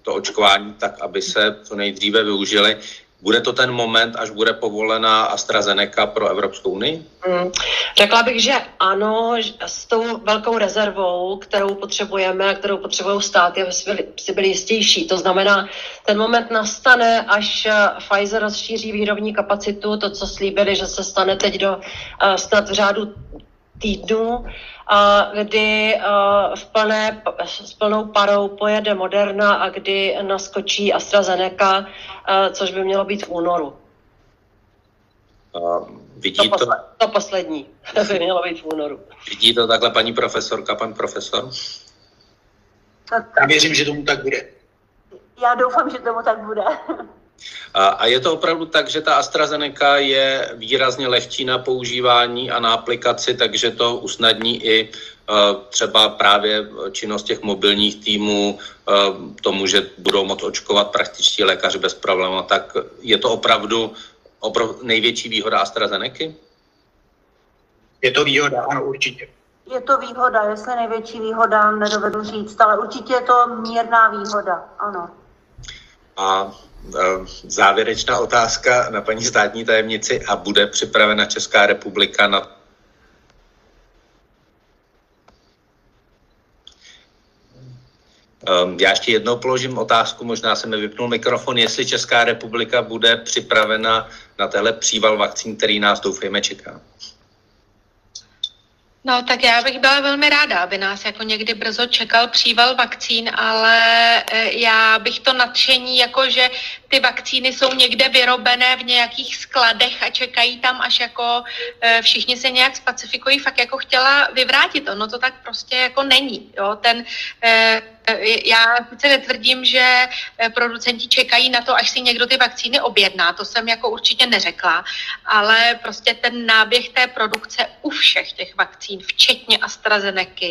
to očkování tak, aby se co nejdříve využili. Bude to ten moment, až bude povolená AstraZeneca pro Evropskou unii? Hmm. Řekla bych, že ano, s tou velkou rezervou, kterou potřebujeme a kterou potřebují státy, aby si byli jistější. To znamená, ten moment nastane, až eh, Pfizer rozšíří výrobní kapacitu, to, co slíbili, že se stane teď do uh, snad v řádu týdnů, kdy v plné, s plnou parou pojede Moderna a kdy naskočí AstraZeneca, což by mělo být v únoru. Uh, vidí to, posle, to... to poslední by mělo být v únoru. Vidí to takhle paní profesorka, pan profesor? Já věřím, že tomu tak bude. Já doufám, že tomu tak bude. A je to opravdu tak, že ta AstraZeneca je výrazně lehčí na používání a na aplikaci, takže to usnadní i e, třeba právě činnost těch mobilních týmů, e, tomu, že budou moct očkovat praktičtí lékaři bez problémů, tak je to opravdu oprov, největší výhoda AstraZeneca? Je to výhoda, ano, určitě. Je to výhoda, jestli největší výhoda, nedovedu říct, ale určitě je to mírná výhoda, ano. A závěrečná otázka na paní státní tajemnici a bude připravena Česká republika na ehm, Já ještě jednou položím otázku, možná se mi vypnul mikrofon, jestli Česká republika bude připravena na tenhle příval vakcín, který nás doufejme čeká. No, tak já bych byla velmi ráda, aby nás jako někdy brzo čekal příval vakcín, ale e, já bych to nadšení, jako že ty vakcíny jsou někde vyrobené v nějakých skladech a čekají tam, až jako e, všichni se nějak specifikují, fakt jako chtěla vyvrátit. Ono to tak prostě jako není. Jo? Ten, e, já sice netvrdím, že producenti čekají na to, až si někdo ty vakcíny objedná, to jsem jako určitě neřekla, ale prostě ten náběh té produkce u všech těch vakcín, včetně AstraZeneca,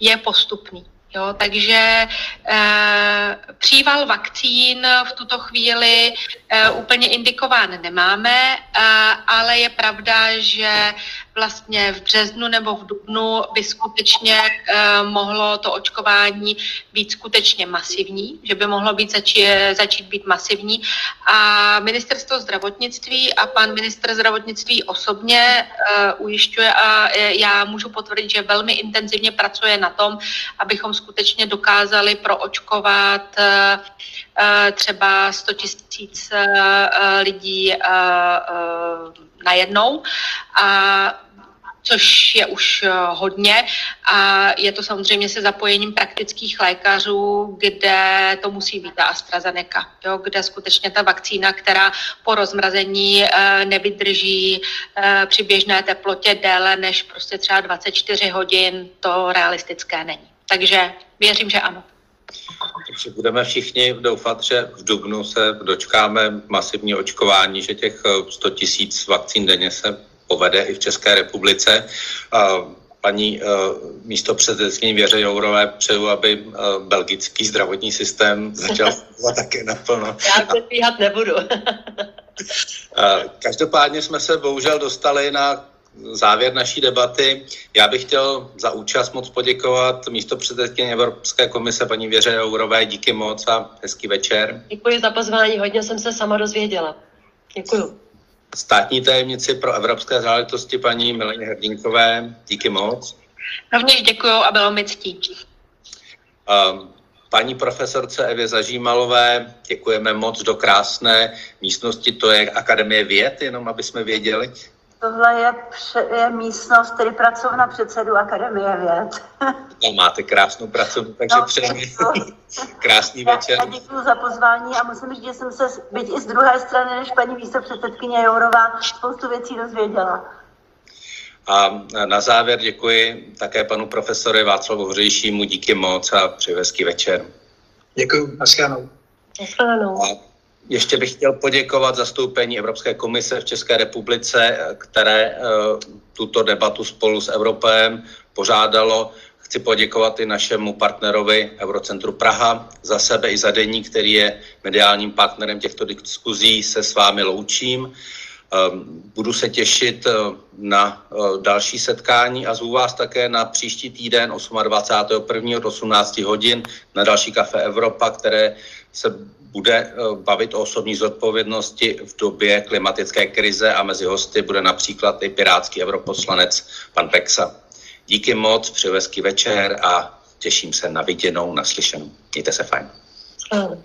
je postupný. Jo, takže e, příval vakcín v tuto chvíli e, úplně indikován nemáme, e, ale je pravda, že vlastně v březnu nebo v dubnu by skutečně e, mohlo to očkování být skutečně masivní, že by mohlo být začít, začít být masivní. A ministerstvo zdravotnictví a pan minister zdravotnictví osobně e, ujišťuje a e, já můžu potvrdit, že velmi intenzivně pracuje na tom, abychom skutečně dokázali proočkovat třeba 100 tisíc lidí najednou. A což je už hodně a je to samozřejmě se zapojením praktických lékařů, kde to musí být ta AstraZeneca, jo, kde skutečně ta vakcína, která po rozmrazení nevydrží při běžné teplotě déle než prostě třeba 24 hodin, to realistické není. Takže věřím, že ano. Takže budeme všichni doufat, že v Dubnu se dočkáme masivní očkování, že těch 100 tisíc vakcín denně se povede i v České republice. Paní místo předsedkyní Věře Jourové přeju, aby belgický zdravotní systém začal fungovat také naplno. Já předbíhat nebudu. Každopádně jsme se bohužel dostali na závěr naší debaty. Já bych chtěl za účast moc poděkovat místo předsedkyně Evropské komise paní Věře Jourové. Díky moc a hezký večer. Děkuji za pozvání, hodně jsem se sama dozvěděla. Děkuji. Státní tajemnici pro evropské záležitosti paní Mileně Hrdinkové. Díky moc. Rovněž děkuji a bylo mi ctí. Paní profesorce Evě Zažímalové děkujeme moc do krásné místnosti, to je Akademie věd, jenom aby jsme věděli. Tohle je, pře- je místnost, tedy pracovna předsedu Akademie věd. Tam máte krásnou pracovnu, takže no, přejeme krásný večer. Já děkuji za pozvání a musím říct, že jsem se, byť i z druhé strany než paní místopředsedkyně Jourová, spoustu věcí dozvěděla. A na závěr děkuji také panu profesoru Václavu Hřejšímu, díky moc a přeji hezký večer. Děkuji, naschledanou. Naschledanou. Ještě bych chtěl poděkovat zastoupení Evropské komise v České republice, které tuto debatu spolu s Evropem pořádalo. Chci poděkovat i našemu partnerovi Eurocentru Praha za sebe i za Dení, který je mediálním partnerem těchto diskuzí, se s vámi loučím. Budu se těšit na další setkání a zvu vás také na příští týden 28.1. od 18 hodin na další Kafe Evropa, které se bude bavit o osobní zodpovědnosti v době klimatické krize a mezi hosty bude například i pirátský europoslanec pan Pexa. Díky moc, přeju hezký večer a těším se na viděnou, naslyšenou. Mějte se fajn. Ano.